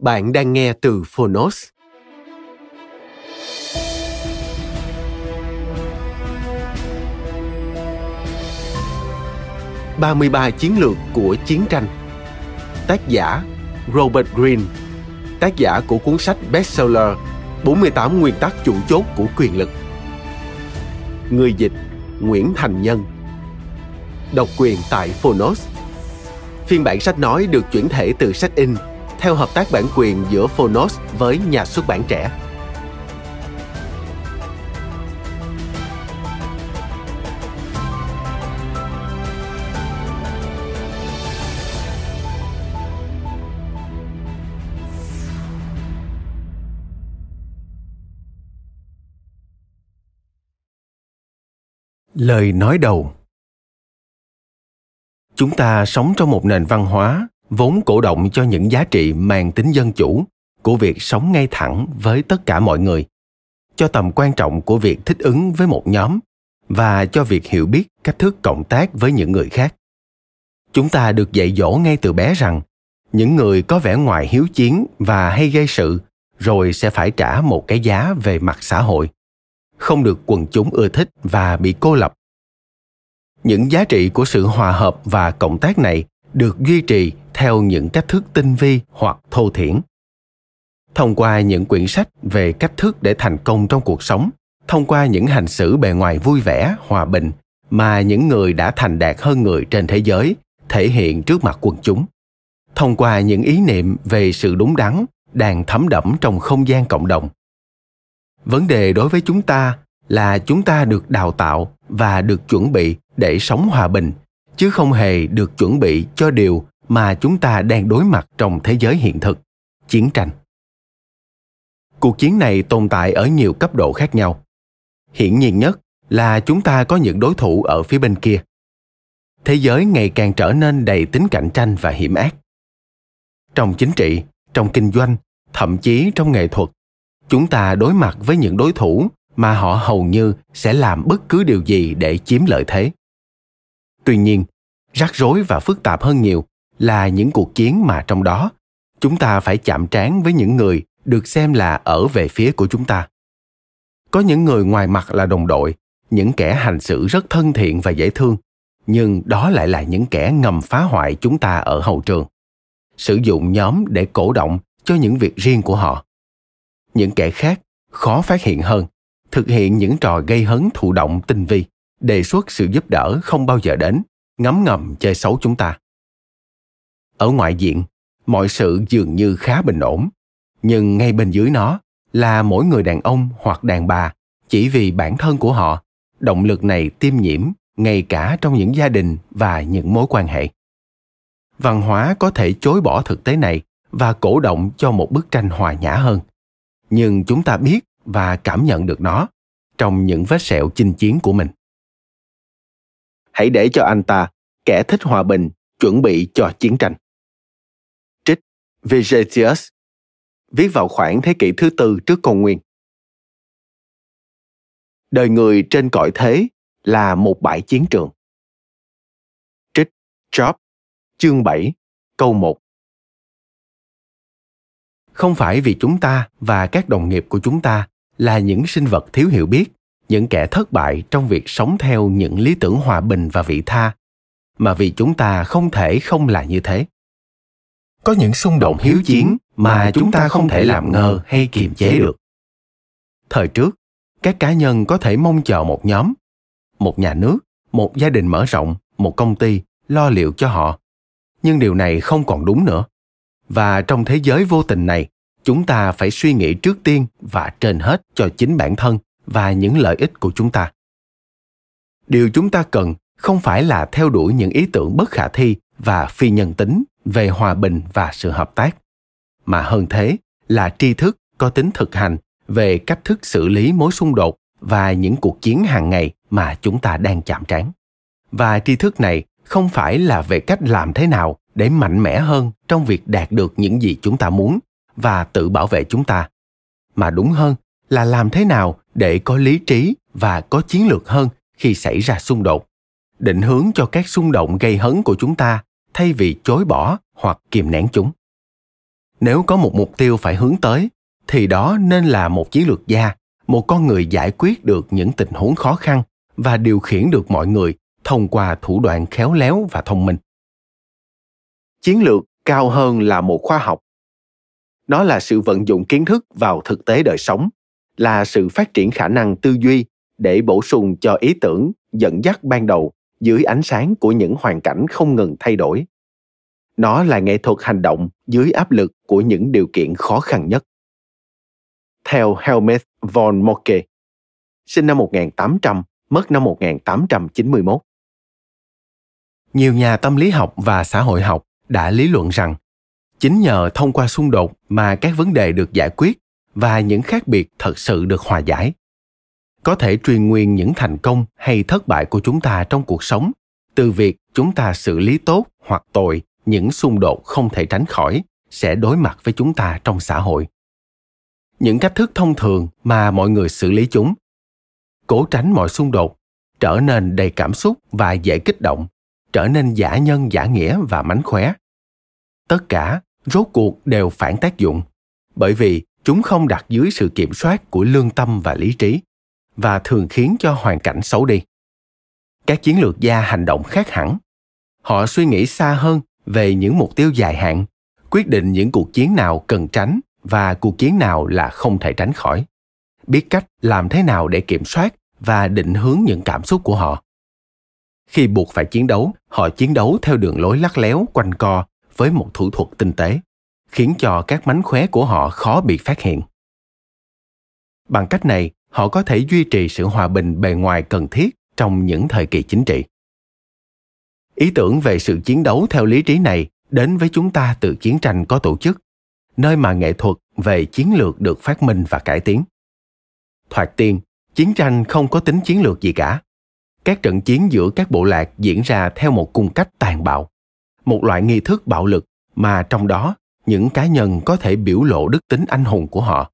Bạn đang nghe từ Phonos. ba mươi ba chiến lược của chiến tranh. Tác giả, Robert Greene. Tác giả của cuốn sách bestseller 48 nguyên tắc chủ chốt của quyền lực. Người dịch, Nguyễn Thành Nhân. Độc quyền tại Phonos. Phiên bản sách nói được chuyển thể từ sách in theo hợp tác bản quyền giữa Phonos với nhà xuất bản trẻ. Lời nói đầu Chúng ta sống trong một nền văn hóa vốn cổ động cho những giá trị mang tính dân chủ của việc sống ngay thẳng với tất cả mọi người, cho tầm quan trọng của việc thích ứng với một nhóm và cho việc hiểu biết cách thức cộng tác với những người khác. Chúng ta được dạy dỗ ngay từ bé rằng những người có vẻ ngoài hiếu chiến và hay gây sự rồi sẽ phải trả một cái giá về mặt xã hội, không được quần chúng ưa thích và bị cô lập. Những giá trị của sự hòa hợp và cộng tác này được duy trì theo những cách thức tinh vi hoặc thô thiển. Thông qua những quyển sách về cách thức để thành công trong cuộc sống, thông qua những hành xử bề ngoài vui vẻ, hòa bình mà những người đã thành đạt hơn người trên thế giới thể hiện trước mặt quần chúng. Thông qua những ý niệm về sự đúng đắn đang thấm đẫm trong không gian cộng đồng. Vấn đề đối với chúng ta là chúng ta được đào tạo và được chuẩn bị để sống hòa bình chứ không hề được chuẩn bị cho điều mà chúng ta đang đối mặt trong thế giới hiện thực. Chiến tranh. Cuộc chiến này tồn tại ở nhiều cấp độ khác nhau. Hiển nhiên nhất là chúng ta có những đối thủ ở phía bên kia. Thế giới ngày càng trở nên đầy tính cạnh tranh và hiểm ác. Trong chính trị, trong kinh doanh, thậm chí trong nghệ thuật, chúng ta đối mặt với những đối thủ mà họ hầu như sẽ làm bất cứ điều gì để chiếm lợi thế tuy nhiên, rắc rối và phức tạp hơn nhiều là những cuộc chiến mà trong đó, chúng ta phải chạm trán với những người được xem là ở về phía của chúng ta. Có những người ngoài mặt là đồng đội, những kẻ hành xử rất thân thiện và dễ thương, nhưng đó lại là những kẻ ngầm phá hoại chúng ta ở hậu trường, sử dụng nhóm để cổ động cho những việc riêng của họ. Những kẻ khác khó phát hiện hơn, thực hiện những trò gây hấn, thụ động, tinh vi đề xuất sự giúp đỡ không bao giờ đến, ngấm ngầm chơi xấu chúng ta. Ở ngoại diện, mọi sự dường như khá bình ổn, nhưng ngay bên dưới nó là mỗi người đàn ông hoặc đàn bà, chỉ vì bản thân của họ, động lực này tiêm nhiễm ngay cả trong những gia đình và những mối quan hệ. Văn hóa có thể chối bỏ thực tế này và cổ động cho một bức tranh hòa nhã hơn, nhưng chúng ta biết và cảm nhận được nó trong những vết sẹo chinh chiến của mình hãy để cho anh ta kẻ thích hòa bình chuẩn bị cho chiến tranh Trích Vegetius, viết vào khoảng thế kỷ thứ tư trước công nguyên. Đời người trên cõi thế là một bãi chiến trường. Trích Job, chương 7, câu 1. Không phải vì chúng ta và các đồng nghiệp của chúng ta là những sinh vật thiếu hiểu biết những kẻ thất bại trong việc sống theo những lý tưởng hòa bình và vị tha mà vì chúng ta không thể không là như thế. Có những xung động hiếu chiến mà chúng ta không thể làm ngơ hay kiềm chế được. Thời trước các cá nhân có thể mong chờ một nhóm một nhà nước một gia đình mở rộng một công ty lo liệu cho họ. Nhưng điều này không còn đúng nữa. Và trong thế giới vô tình này chúng ta phải suy nghĩ trước tiên và trên hết cho chính bản thân và những lợi ích của chúng ta. Điều chúng ta cần không phải là theo đuổi những ý tưởng bất khả thi và phi nhân tính về hòa bình và sự hợp tác, mà hơn thế là tri thức có tính thực hành về cách thức xử lý mối xung đột và những cuộc chiến hàng ngày mà chúng ta đang chạm trán. Và tri thức này không phải là về cách làm thế nào để mạnh mẽ hơn trong việc đạt được những gì chúng ta muốn và tự bảo vệ chúng ta, mà đúng hơn là làm thế nào để có lý trí và có chiến lược hơn khi xảy ra xung đột. Định hướng cho các xung động gây hấn của chúng ta thay vì chối bỏ hoặc kìm nén chúng. Nếu có một mục tiêu phải hướng tới, thì đó nên là một chiến lược gia, một con người giải quyết được những tình huống khó khăn và điều khiển được mọi người thông qua thủ đoạn khéo léo và thông minh. Chiến lược cao hơn là một khoa học. Nó là sự vận dụng kiến thức vào thực tế đời sống là sự phát triển khả năng tư duy để bổ sung cho ý tưởng dẫn dắt ban đầu dưới ánh sáng của những hoàn cảnh không ngừng thay đổi nó là nghệ thuật hành động dưới áp lực của những điều kiện khó khăn nhất. Theo Helmut von Moltke, sinh năm 1800, mất năm 1891. Nhiều nhà tâm lý học và xã hội học đã lý luận rằng chính nhờ thông qua xung đột mà các vấn đề được giải quyết và những khác biệt thật sự được hòa giải. Có thể truyền nguyên những thành công hay thất bại của chúng ta trong cuộc sống, từ việc chúng ta xử lý tốt hoặc tồi những xung đột không thể tránh khỏi sẽ đối mặt với chúng ta trong xã hội. Những cách thức thông thường mà mọi người xử lý chúng. Cố tránh mọi xung đột, trở nên đầy cảm xúc và dễ kích động, trở nên giả nhân, giả nghĩa và mánh khóe. Tất cả, rốt cuộc đều phản tác dụng, bởi vì chúng không đặt dưới sự kiểm soát của lương tâm và lý trí, và thường khiến cho hoàn cảnh xấu đi. Các chiến lược gia hành động khác hẳn. Họ suy nghĩ xa hơn về những mục tiêu dài hạn, quyết định những cuộc chiến nào cần tránh và cuộc chiến nào là không thể tránh khỏi. Biết cách làm thế nào để kiểm soát và định hướng những cảm xúc của họ. Khi buộc phải chiến đấu, họ chiến đấu theo đường lối lắc léo, quanh co với một thủ thuật tinh tế khiến cho các mánh khóe của họ khó bị phát hiện. Bằng cách này, họ có thể duy trì sự hòa bình bề ngoài cần thiết trong những thời kỳ chính trị. Ý tưởng về sự chiến đấu theo lý trí này đến với chúng ta từ chiến tranh có tổ chức, nơi mà nghệ thuật về chiến lược được phát minh và cải tiến. Thoạt tiên, chiến tranh không có tính chiến lược gì cả. Các trận chiến giữa các bộ lạc diễn ra theo một cung cách tàn bạo, một loại nghi thức bạo lực mà trong đó những cá nhân có thể biểu lộ đức tính anh hùng của họ.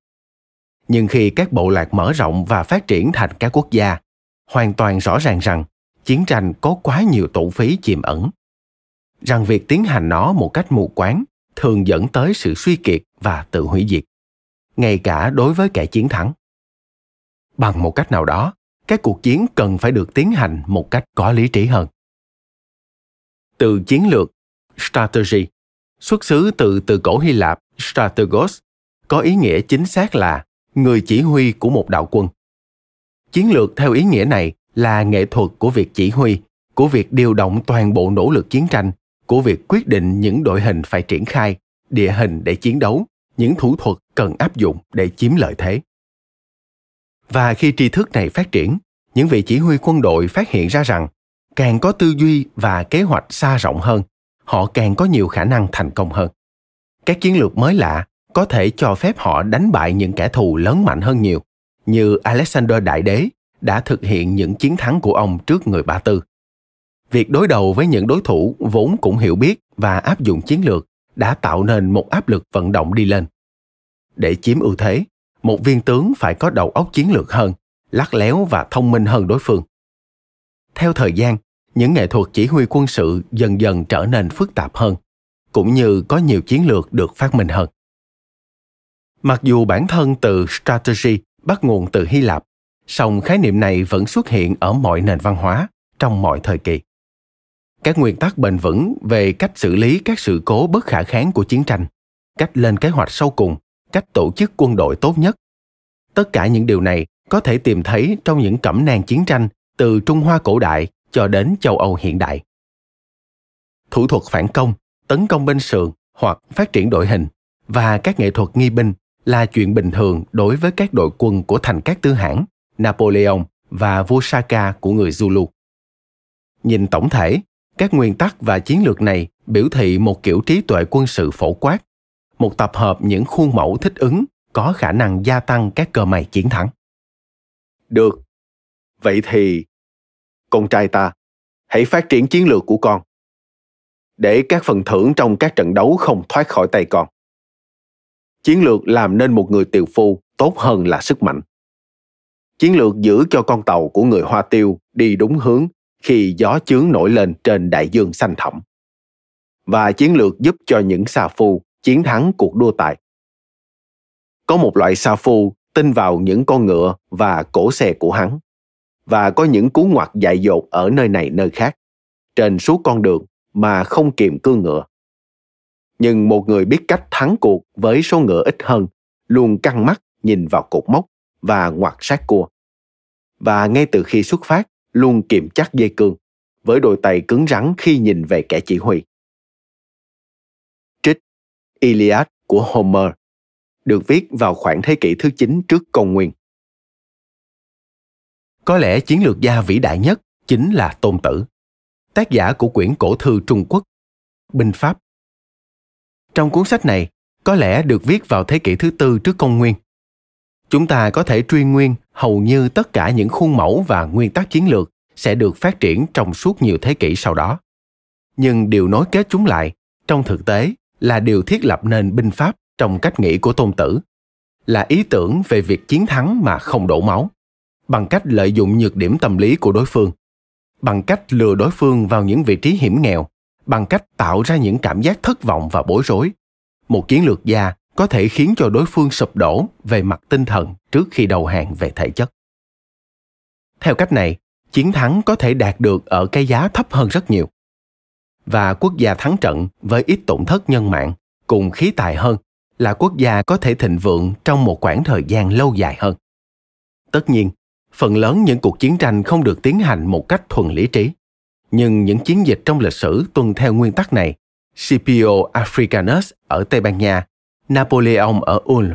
Nhưng khi các bộ lạc mở rộng và phát triển thành các quốc gia, hoàn toàn rõ ràng rằng chiến tranh có quá nhiều tổ phí chìm ẩn. Rằng việc tiến hành nó một cách mù quáng thường dẫn tới sự suy kiệt và tự hủy diệt, ngay cả đối với kẻ chiến thắng. Bằng một cách nào đó, các cuộc chiến cần phải được tiến hành một cách có lý trí hơn. Từ chiến lược, strategy xuất xứ từ từ cổ hy lạp, strategos, có ý nghĩa chính xác là người chỉ huy của một đạo quân. Chiến lược theo ý nghĩa này là nghệ thuật của việc chỉ huy, của việc điều động toàn bộ nỗ lực chiến tranh, của việc quyết định những đội hình phải triển khai, địa hình để chiến đấu, những thủ thuật cần áp dụng để chiếm lợi thế. Và khi tri thức này phát triển, những vị chỉ huy quân đội phát hiện ra rằng càng có tư duy và kế hoạch xa rộng hơn họ càng có nhiều khả năng thành công hơn các chiến lược mới lạ có thể cho phép họ đánh bại những kẻ thù lớn mạnh hơn nhiều như alexander đại đế đã thực hiện những chiến thắng của ông trước người Ba Tư. Việc đối đầu với những đối thủ vốn cũng hiểu biết và áp dụng chiến lược đã tạo nên một áp lực vận động đi lên. Để chiếm ưu thế, một viên tướng phải có đầu óc chiến lược hơn, lắc léo và thông minh hơn đối phương. Theo thời gian, những nghệ thuật chỉ huy quân sự dần dần trở nên phức tạp hơn, cũng như có nhiều chiến lược được phát minh hơn. Mặc dù bản thân từ strategy bắt nguồn từ Hy Lạp, song khái niệm này vẫn xuất hiện ở mọi nền văn hóa trong mọi thời kỳ các nguyên tắc bền vững về cách xử lý các sự cố bất khả kháng của chiến tranh cách lên kế hoạch sâu cùng cách tổ chức quân đội tốt nhất tất cả những điều này có thể tìm thấy trong những cẩm nang chiến tranh từ trung hoa cổ đại cho đến châu âu hiện đại. Thủ thuật phản công, tấn công bên sườn hoặc phát triển đội hình và các nghệ thuật nghi binh là chuyện bình thường đối với các đội quân của thành các tư hãng napoleon và vua saka của người zulu. Nhìn tổng thể, các nguyên tắc và chiến lược này biểu thị một kiểu trí tuệ quân sự phổ quát, một tập hợp những khuôn mẫu thích ứng có khả năng gia tăng các cơ may chiến thắng. Được. Vậy thì con trai ta, hãy phát triển chiến lược của con, để các phần thưởng trong các trận đấu không thoát khỏi tay con. Chiến lược làm nên một người tiều phu tốt hơn là sức mạnh. Chiến lược giữ cho con tàu của người hoa tiêu đi đúng hướng khi gió chướng nổi lên trên đại dương xanh thẳm. Và chiến lược giúp cho những xà phu chiến thắng cuộc đua tài. Có một loại xà phu tin vào những con ngựa và cổ xe của hắn và có những cú ngoặt dại dột ở nơi này nơi khác, trên suốt con đường mà không kiềm cương ngựa. Nhưng một người biết cách thắng cuộc với số ngựa ít hơn, luôn căng mắt nhìn vào cột mốc và ngoặt sát cua. Và ngay từ khi xuất phát, luôn kiềm chắc dây cương, với đôi tay cứng rắn khi nhìn về kẻ chỉ huy. Trích Iliad của Homer, được viết vào khoảng thế kỷ thứ 9 trước công nguyên. Có lẽ chiến lược gia vĩ đại nhất chính là Tôn Tử, tác giả của quyển cổ thư Trung Quốc, Binh Pháp. Trong cuốn sách này, có lẽ được viết vào thế kỷ thứ tư trước công nguyên. Chúng ta có thể truy nguyên hầu như tất cả những khuôn mẫu và nguyên tắc chiến lược sẽ được phát triển trong suốt nhiều thế kỷ sau đó. Nhưng điều nối kết chúng lại, trong thực tế, là điều thiết lập nên binh pháp trong cách nghĩ của tôn tử là ý tưởng về việc chiến thắng mà không đổ máu bằng cách lợi dụng nhược điểm tâm lý của đối phương, bằng cách lừa đối phương vào những vị trí hiểm nghèo, bằng cách tạo ra những cảm giác thất vọng và bối rối. Một chiến lược gia có thể khiến cho đối phương sụp đổ về mặt tinh thần trước khi đầu hàng về thể chất. Theo cách này, chiến thắng có thể đạt được ở cái giá thấp hơn rất nhiều. Và quốc gia thắng trận với ít tổn thất nhân mạng cùng khí tài hơn là quốc gia có thể thịnh vượng trong một khoảng thời gian lâu dài hơn. Tất nhiên phần lớn những cuộc chiến tranh không được tiến hành một cách thuần lý trí. Nhưng những chiến dịch trong lịch sử tuân theo nguyên tắc này. Scipio Africanus ở Tây Ban Nha, Napoleon ở Ulm,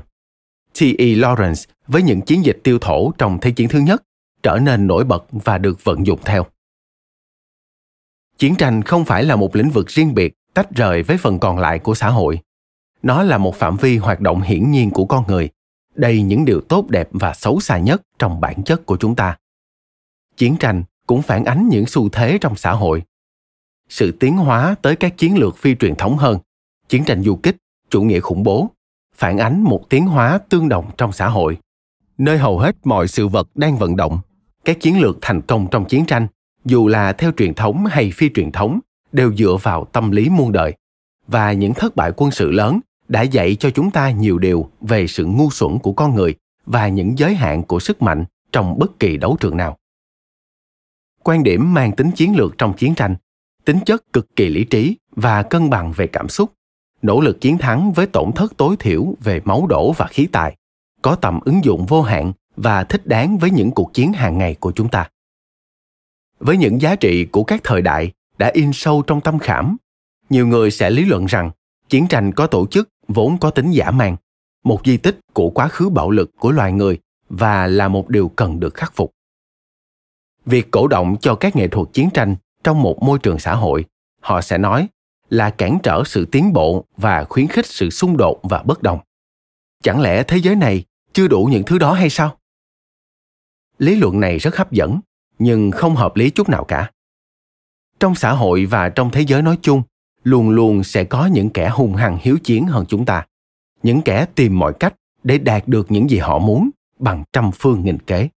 T.E. Lawrence với những chiến dịch tiêu thổ trong Thế chiến thứ nhất trở nên nổi bật và được vận dụng theo. Chiến tranh không phải là một lĩnh vực riêng biệt tách rời với phần còn lại của xã hội. Nó là một phạm vi hoạt động hiển nhiên của con người đầy những điều tốt đẹp và xấu xa nhất trong bản chất của chúng ta. Chiến tranh cũng phản ánh những xu thế trong xã hội. Sự tiến hóa tới các chiến lược phi truyền thống hơn, chiến tranh du kích, chủ nghĩa khủng bố, phản ánh một tiến hóa tương đồng trong xã hội, nơi hầu hết mọi sự vật đang vận động. Các chiến lược thành công trong chiến tranh, dù là theo truyền thống hay phi truyền thống, đều dựa vào tâm lý muôn đời và những thất bại quân sự lớn đã dạy cho chúng ta nhiều điều về sự ngu xuẩn của con người và những giới hạn của sức mạnh trong bất kỳ đấu trường nào. Quan điểm mang tính chiến lược trong chiến tranh, tính chất cực kỳ lý trí và cân bằng về cảm xúc, nỗ lực chiến thắng với tổn thất tối thiểu về máu đổ và khí tài, có tầm ứng dụng vô hạn và thích đáng với những cuộc chiến hàng ngày của chúng ta. Với những giá trị của các thời đại đã in sâu trong tâm khảm, nhiều người sẽ lý luận rằng chiến tranh có tổ chức vốn có tính giả mang một di tích của quá khứ bạo lực của loài người và là một điều cần được khắc phục. Việc cổ động cho các nghệ thuật chiến tranh trong một môi trường xã hội, họ sẽ nói là cản trở sự tiến bộ và khuyến khích sự xung đột và bất đồng. Chẳng lẽ thế giới này chưa đủ những thứ đó hay sao? Lý luận này rất hấp dẫn, nhưng không hợp lý chút nào cả. Trong xã hội và trong thế giới nói chung luôn luôn sẽ có những kẻ hung hăng hiếu chiến hơn chúng ta. Những kẻ tìm mọi cách để đạt được những gì họ muốn bằng trăm phương nghìn kế.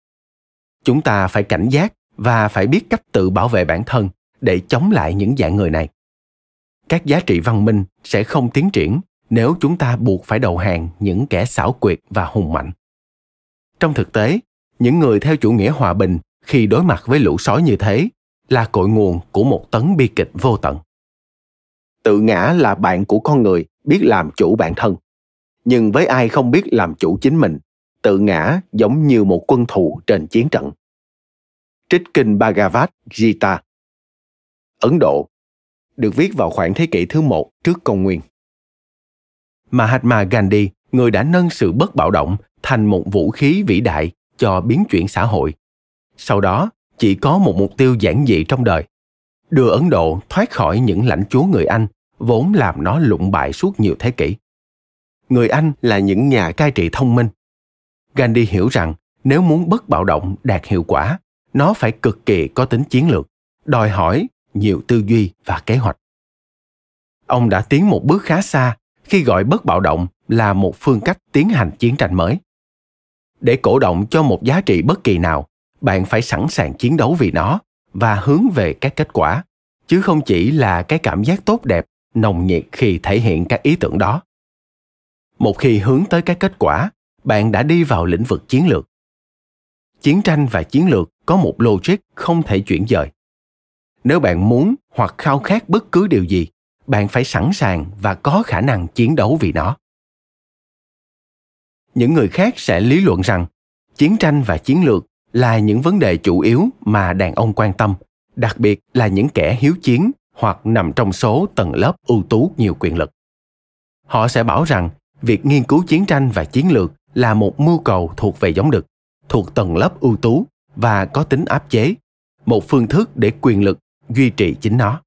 Chúng ta phải cảnh giác và phải biết cách tự bảo vệ bản thân để chống lại những dạng người này. Các giá trị văn minh sẽ không tiến triển nếu chúng ta buộc phải đầu hàng những kẻ xảo quyệt và hùng mạnh. Trong thực tế, những người theo chủ nghĩa hòa bình khi đối mặt với lũ sói như thế là cội nguồn của một tấn bi kịch vô tận tự ngã là bạn của con người biết làm chủ bản thân. Nhưng với ai không biết làm chủ chính mình tự ngã giống như một quân thù trên chiến trận. Trích kinh bhagavad gita ấn độ được viết vào khoảng thế kỷ thứ một trước công nguyên. Mahatma Gandhi, người đã nâng sự bất bạo động thành một vũ khí vĩ đại cho biến chuyển xã hội. Sau đó, chỉ có một mục tiêu giản dị trong đời, đưa Ấn Độ thoát khỏi những lãnh chúa người Anh vốn làm nó lụng bại suốt nhiều thế kỷ. Người Anh là những nhà cai trị thông minh. Gandhi hiểu rằng nếu muốn bất bạo động đạt hiệu quả, nó phải cực kỳ có tính chiến lược, đòi hỏi nhiều tư duy và kế hoạch. Ông đã tiến một bước khá xa khi gọi bất bạo động là một phương cách tiến hành chiến tranh mới. Để cổ động cho một giá trị bất kỳ nào, bạn phải sẵn sàng chiến đấu vì nó và hướng về các kết quả, chứ không chỉ là cái cảm giác tốt đẹp, nồng nhiệt khi thể hiện các ý tưởng đó. Một khi hướng tới các kết quả, bạn đã đi vào lĩnh vực chiến lược. Chiến tranh và chiến lược có một logic không thể chuyển dời. Nếu bạn muốn hoặc khao khát bất cứ điều gì, bạn phải sẵn sàng và có khả năng chiến đấu vì nó những người khác sẽ lý luận rằng chiến tranh và chiến lược là những vấn đề chủ yếu mà đàn ông quan tâm, đặc biệt là những kẻ hiếu chiến hoặc nằm trong số tầng lớp ưu tú nhiều quyền lực. Họ sẽ bảo rằng việc nghiên cứu chiến tranh và chiến lược là một mưu cầu thuộc về giống đực, thuộc tầng lớp ưu tú và có tính áp chế, một phương thức để quyền lực duy trì chính nó.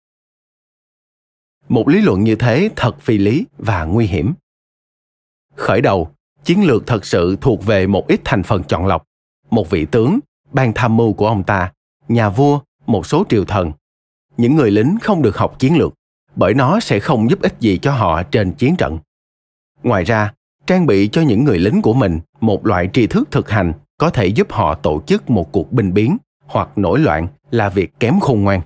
Một lý luận như thế thật phi lý và nguy hiểm. Khởi đầu, chiến lược thật sự thuộc về một ít thành phần chọn lọc một vị tướng ban tham mưu của ông ta, nhà vua, một số triều thần. Những người lính không được học chiến lược, bởi nó sẽ không giúp ích gì cho họ trên chiến trận. Ngoài ra, trang bị cho những người lính của mình một loại tri thức thực hành có thể giúp họ tổ chức một cuộc binh biến hoặc nổi loạn là việc kém khôn ngoan.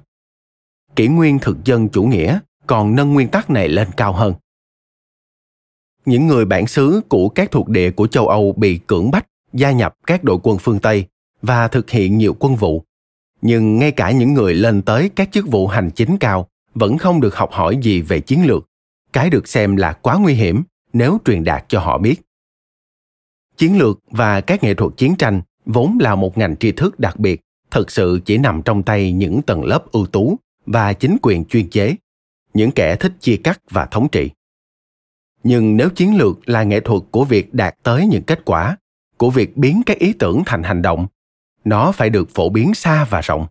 Kỷ nguyên thực dân chủ nghĩa còn nâng nguyên tắc này lên cao hơn. Những người bản xứ của các thuộc địa của châu Âu bị cưỡng bách gia nhập các đội quân phương Tây và thực hiện nhiều quân vụ. Nhưng ngay cả những người lên tới các chức vụ hành chính cao vẫn không được học hỏi gì về chiến lược, cái được xem là quá nguy hiểm nếu truyền đạt cho họ biết. Chiến lược và các nghệ thuật chiến tranh vốn là một ngành tri thức đặc biệt, thực sự chỉ nằm trong tay những tầng lớp ưu tú và chính quyền chuyên chế những kẻ thích chia cắt và thống trị nhưng nếu chiến lược là nghệ thuật của việc đạt tới những kết quả của việc biến các ý tưởng thành hành động. Nó phải được phổ biến xa và rộng.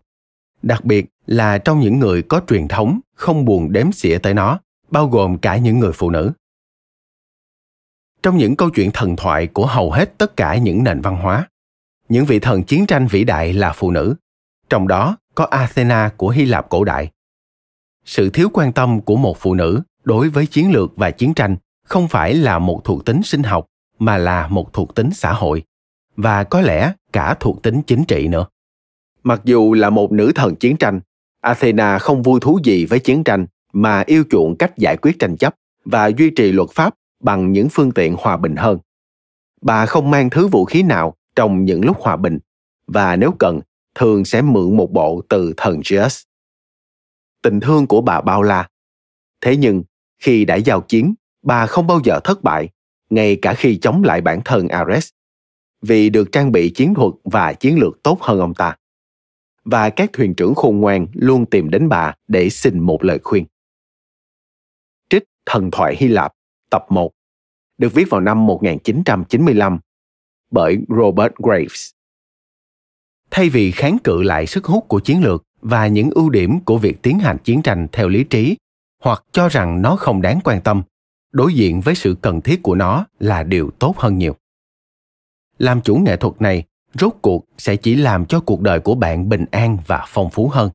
Đặc biệt là trong những người có truyền thống, không buồn đếm xỉa tới nó, bao gồm cả những người phụ nữ. Trong những câu chuyện thần thoại của hầu hết tất cả những nền văn hóa, những vị thần chiến tranh vĩ đại là phụ nữ. Trong đó có athena của hy lạp cổ đại. Sự thiếu quan tâm của một phụ nữ đối với chiến lược và chiến tranh không phải là một thuộc tính sinh học mà là một thuộc tính xã hội và có lẽ cả thuộc tính chính trị nữa. Mặc dù là một nữ thần chiến tranh athena không vui thú gì với chiến tranh mà yêu chuộng cách giải quyết tranh chấp và duy trì luật pháp bằng những phương tiện hòa bình hơn. Bà không mang thứ vũ khí nào trong những lúc hòa bình và nếu cần thường sẽ mượn một bộ từ thần Zeus. Tình thương của bà bao la. Thế nhưng, khi đã giao chiến, bà không bao giờ thất bại, ngay cả khi chống lại bản thân Ares, vì được trang bị chiến thuật và chiến lược tốt hơn ông ta. Và các thuyền trưởng khôn ngoan luôn tìm đến bà để xin một lời khuyên. Trích Thần thoại Hy Lạp, tập 1, được viết vào năm 1995 bởi Robert Graves. Thay vì kháng cự lại sức hút của chiến lược, và những ưu điểm của việc tiến hành chiến tranh theo lý trí hoặc cho rằng nó không đáng quan tâm đối diện với sự cần thiết của nó là điều tốt hơn nhiều. Làm chủ nghệ thuật này, rốt cuộc sẽ chỉ làm cho cuộc đời của bạn bình an và phong phú hơn.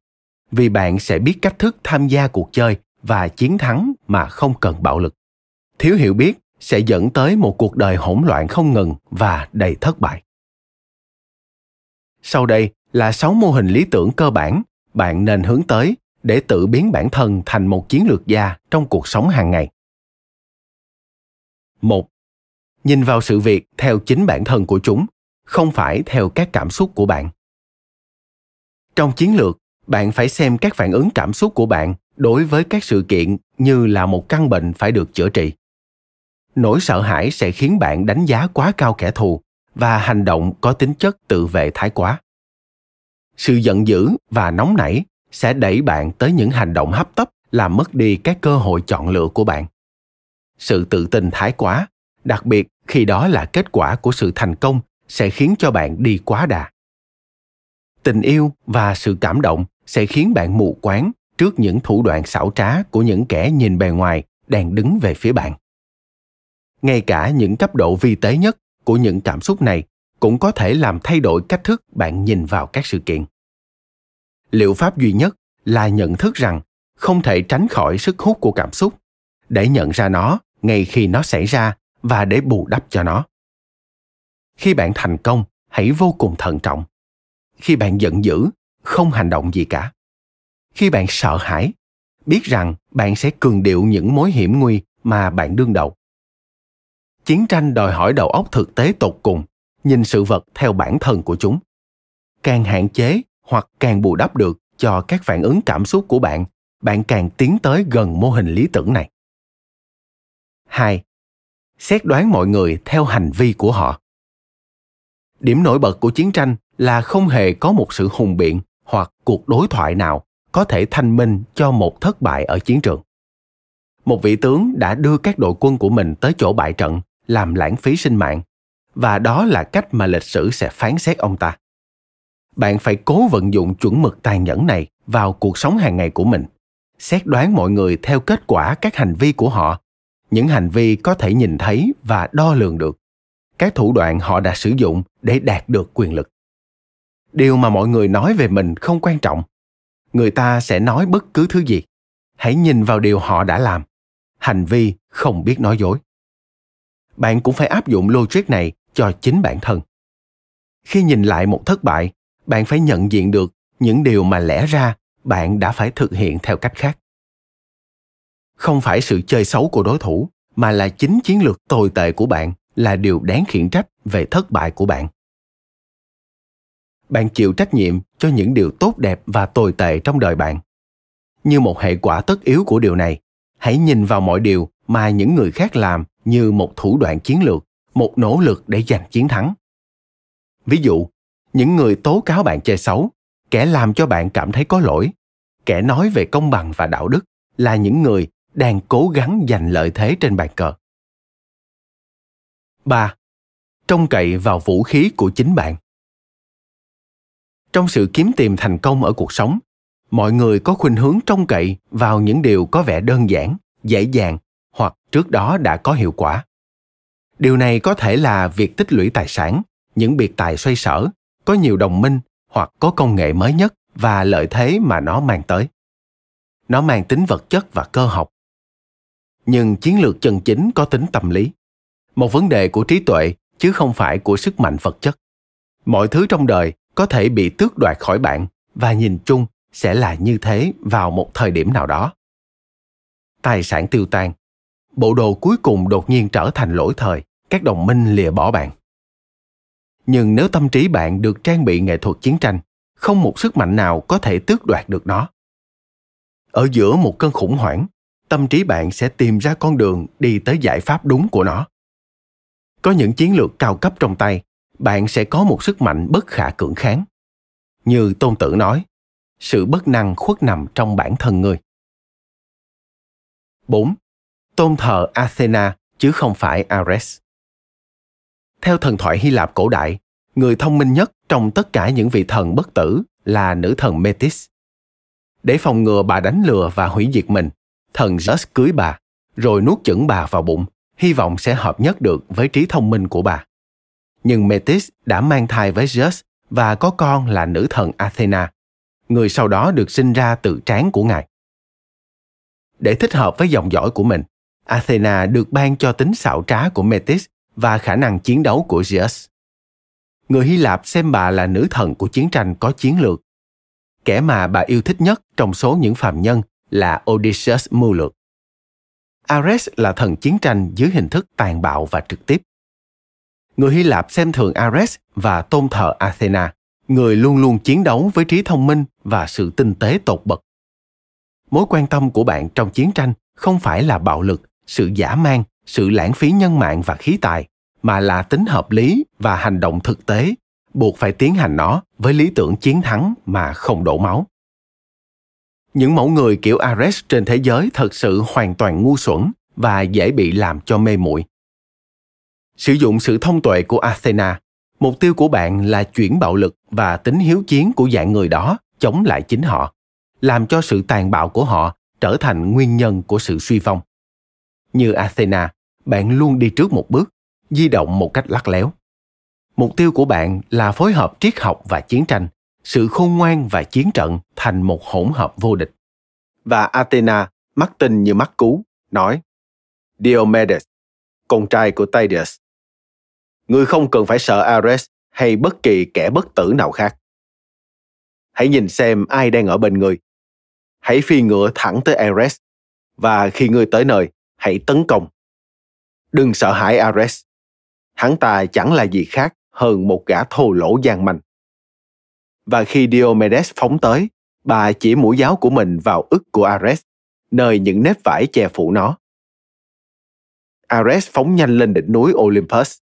Vì bạn sẽ biết cách thức tham gia cuộc chơi và chiến thắng mà không cần bạo lực. Thiếu hiểu biết sẽ dẫn tới một cuộc đời hỗn loạn không ngừng và đầy thất bại. Sau đây là 6 mô hình lý tưởng cơ bản bạn nên hướng tới để tự biến bản thân thành một chiến lược gia trong cuộc sống hàng ngày. Một, Nhìn vào sự việc theo chính bản thân của chúng, không phải theo các cảm xúc của bạn. Trong chiến lược bạn phải xem các phản ứng cảm xúc của bạn đối với các sự kiện như là một căn bệnh phải được chữa trị. Nỗi sợ hãi sẽ khiến bạn đánh giá quá cao kẻ thù và hành động có tính chất tự vệ thái quá. Sự giận dữ và nóng nảy sẽ đẩy bạn tới những hành động hấp tấp làm mất đi các cơ hội chọn lựa của bạn sự tự tin thái quá. Đặc biệt, khi đó là kết quả của sự thành công, sẽ khiến cho bạn đi quá đà. Tình yêu và sự cảm động sẽ khiến bạn mù quáng trước những thủ đoạn xảo trá của những kẻ nhìn bề ngoài, đang đứng về phía bạn. Ngay cả những cấp độ vi tế nhất của những cảm xúc này cũng có thể làm thay đổi cách thức bạn nhìn vào các sự kiện. Liệu pháp duy nhất là nhận thức rằng không thể tránh khỏi sức hút của cảm xúc. Để nhận ra nó ngay khi nó xảy ra và để bù đắp cho nó. Khi bạn thành công, hãy vô cùng thận trọng. Khi bạn giận dữ, không hành động gì cả. Khi bạn sợ hãi, biết rằng bạn sẽ cường điệu những mối hiểm nguy mà bạn đương đầu. Chiến tranh đòi hỏi đầu óc thực tế tột cùng, nhìn sự vật theo bản thân của chúng. Càng hạn chế hoặc càng bù đắp được cho các phản ứng cảm xúc của bạn bạn càng tiến tới gần mô hình lý tưởng này. 2. Xét đoán mọi người theo hành vi của họ. Điểm nổi bật của chiến tranh là không hề có một sự hùng biện hoặc cuộc đối thoại nào có thể thanh minh cho một thất bại ở chiến trường. Một vị tướng đã đưa các đội quân của mình tới chỗ bại trận, làm lãng phí sinh mạng, và đó là cách mà lịch sử sẽ phán xét ông ta. Bạn phải cố vận dụng chuẩn mực tàn nhẫn này vào cuộc sống hàng ngày của mình, xét đoán mọi người theo kết quả các hành vi của họ, những hành vi có thể nhìn thấy và đo lường được, các thủ đoạn họ đã sử dụng để đạt được quyền lực. Điều mà mọi người nói về mình không quan trọng. Người ta sẽ nói bất cứ thứ gì. Hãy nhìn vào điều họ đã làm. Hành vi không biết nói dối. Bạn cũng phải áp dụng logic này cho chính bản thân. Khi nhìn lại một thất bại bạn phải nhận diện được những điều mà lẽ ra bạn đã phải thực hiện theo cách khác không phải sự chơi xấu của đối thủ, mà là chính chiến lược tồi tệ của bạn, là điều đáng khiển trách về thất bại của bạn. Bạn chịu trách nhiệm cho những điều tốt đẹp và tồi tệ trong đời bạn. Như một hệ quả tất yếu của điều này, hãy nhìn vào mọi điều mà những người khác làm như một thủ đoạn chiến lược, một nỗ lực để giành chiến thắng. Ví dụ, những người tố cáo bạn chơi xấu, kẻ làm cho bạn cảm thấy có lỗi, kẻ nói về công bằng và đạo đức là những người đang cố gắng giành lợi thế trên bàn cờ. 3. Trông cậy vào vũ khí của chính bạn. Trong sự kiếm tìm thành công ở cuộc sống, mọi người có khuynh hướng trông cậy vào những điều có vẻ đơn giản, dễ dàng hoặc trước đó đã có hiệu quả. Điều này có thể là việc tích lũy tài sản, những biệt tài xoay sở, có nhiều đồng minh hoặc có công nghệ mới nhất và lợi thế mà nó mang tới. Nó mang tính vật chất và cơ học nhưng chiến lược chân chính có tính tâm lý. Một vấn đề của trí tuệ, chứ không phải của sức mạnh vật chất. Mọi thứ trong đời có thể bị tước đoạt khỏi bạn, và nhìn chung sẽ là như thế vào một thời điểm nào đó. Tài sản tiêu tan. Bộ đồ cuối cùng đột nhiên trở thành lỗi thời, các đồng minh lìa bỏ bạn. Nhưng nếu tâm trí bạn được trang bị nghệ thuật chiến tranh, không một sức mạnh nào có thể tước đoạt được nó. Ở giữa một cơn khủng hoảng tâm trí bạn sẽ tìm ra con đường đi tới giải pháp đúng của nó có những chiến lược cao cấp trong tay bạn sẽ có một sức mạnh bất khả cưỡng kháng. Như Tôn Tử nói, sự bất năng khuất nằm trong bản thân người. 4. Tôn thờ Athena chứ không phải Ares. Theo thần thoại Hy Lạp cổ đại, người thông minh nhất trong tất cả những vị thần bất tử là nữ thần Metis. Để phòng ngừa bà đánh lừa và hủy diệt mình, thần Zeus cưới bà, rồi nuốt chửng bà vào bụng, hy vọng sẽ hợp nhất được với trí thông minh của bà nhưng Metis đã mang thai với Zeus và có con là nữ thần Athena, người sau đó được sinh ra từ trán của ngài. Để thích hợp với dòng dõi của mình, Athena được ban cho tính xảo trá của Metis và khả năng chiến đấu của Zeus. Người Hy Lạp xem bà là nữ thần của chiến tranh có chiến lược. Kẻ mà bà yêu thích nhất trong số những phàm nhân là Odysseus mưu lược. Ares là thần chiến tranh dưới hình thức tàn bạo và trực tiếp người Hy Lạp xem thường Ares và tôn thờ Athena, người luôn luôn chiến đấu với trí thông minh và sự tinh tế tột bậc. Mối quan tâm của bạn trong chiến tranh không phải là bạo lực, sự giả man, sự lãng phí nhân mạng và khí tài, mà là tính hợp lý và hành động thực tế, buộc phải tiến hành nó với lý tưởng chiến thắng mà không đổ máu. Những mẫu người kiểu Ares trên thế giới thật sự hoàn toàn ngu xuẩn và dễ bị làm cho mê muội. Sử dụng sự thông tuệ của Athena, mục tiêu của bạn là chuyển bạo lực và tính hiếu chiến của dạng người đó chống lại chính họ, làm cho sự tàn bạo của họ trở thành nguyên nhân của sự suy vong. Như Athena, bạn luôn đi trước một bước, di động một cách lắc léo. Mục tiêu của bạn là phối hợp triết học và chiến tranh, sự khôn ngoan và chiến trận thành một hỗn hợp vô địch. Và Athena, mắt tinh như mắt cú, nói Diomedes, con trai của Tydeus. Ngươi không cần phải sợ Ares hay bất kỳ kẻ bất tử nào khác. Hãy nhìn xem ai đang ở bên ngươi. Hãy phi ngựa thẳng tới Ares và khi ngươi tới nơi, hãy tấn công. Đừng sợ hãi Ares. Hắn ta chẳng là gì khác hơn một gã thô lỗ gian manh. Và khi Diomedes phóng tới, bà chỉ mũi giáo của mình vào ức của Ares, nơi những nếp vải che phủ nó. Ares phóng nhanh lên đỉnh núi Olympus,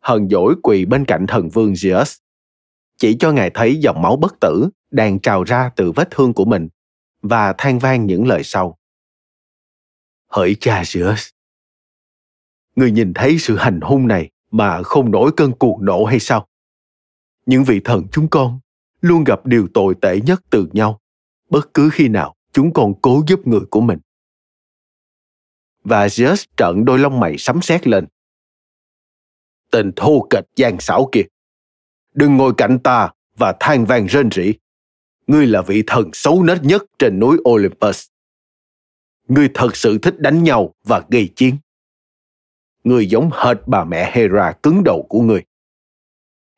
hờn dỗi quỳ bên cạnh thần vương Zeus. Chỉ cho ngài thấy dòng máu bất tử đang trào ra từ vết thương của mình và than vang những lời sau. Hỡi cha Zeus, người nhìn thấy sự hành hung này mà không nổi cơn cuồng nộ hay sao? Những vị thần chúng con luôn gặp điều tồi tệ nhất từ nhau, bất cứ khi nào chúng còn cố giúp người của mình và Zeus trợn đôi lông mày sấm sét lên. Tên thô kệch gian xảo kia. Đừng ngồi cạnh ta và than vang rên rỉ. Ngươi là vị thần xấu nết nhất trên núi Olympus. Ngươi thật sự thích đánh nhau và gây chiến. Ngươi giống hệt bà mẹ Hera cứng đầu của ngươi.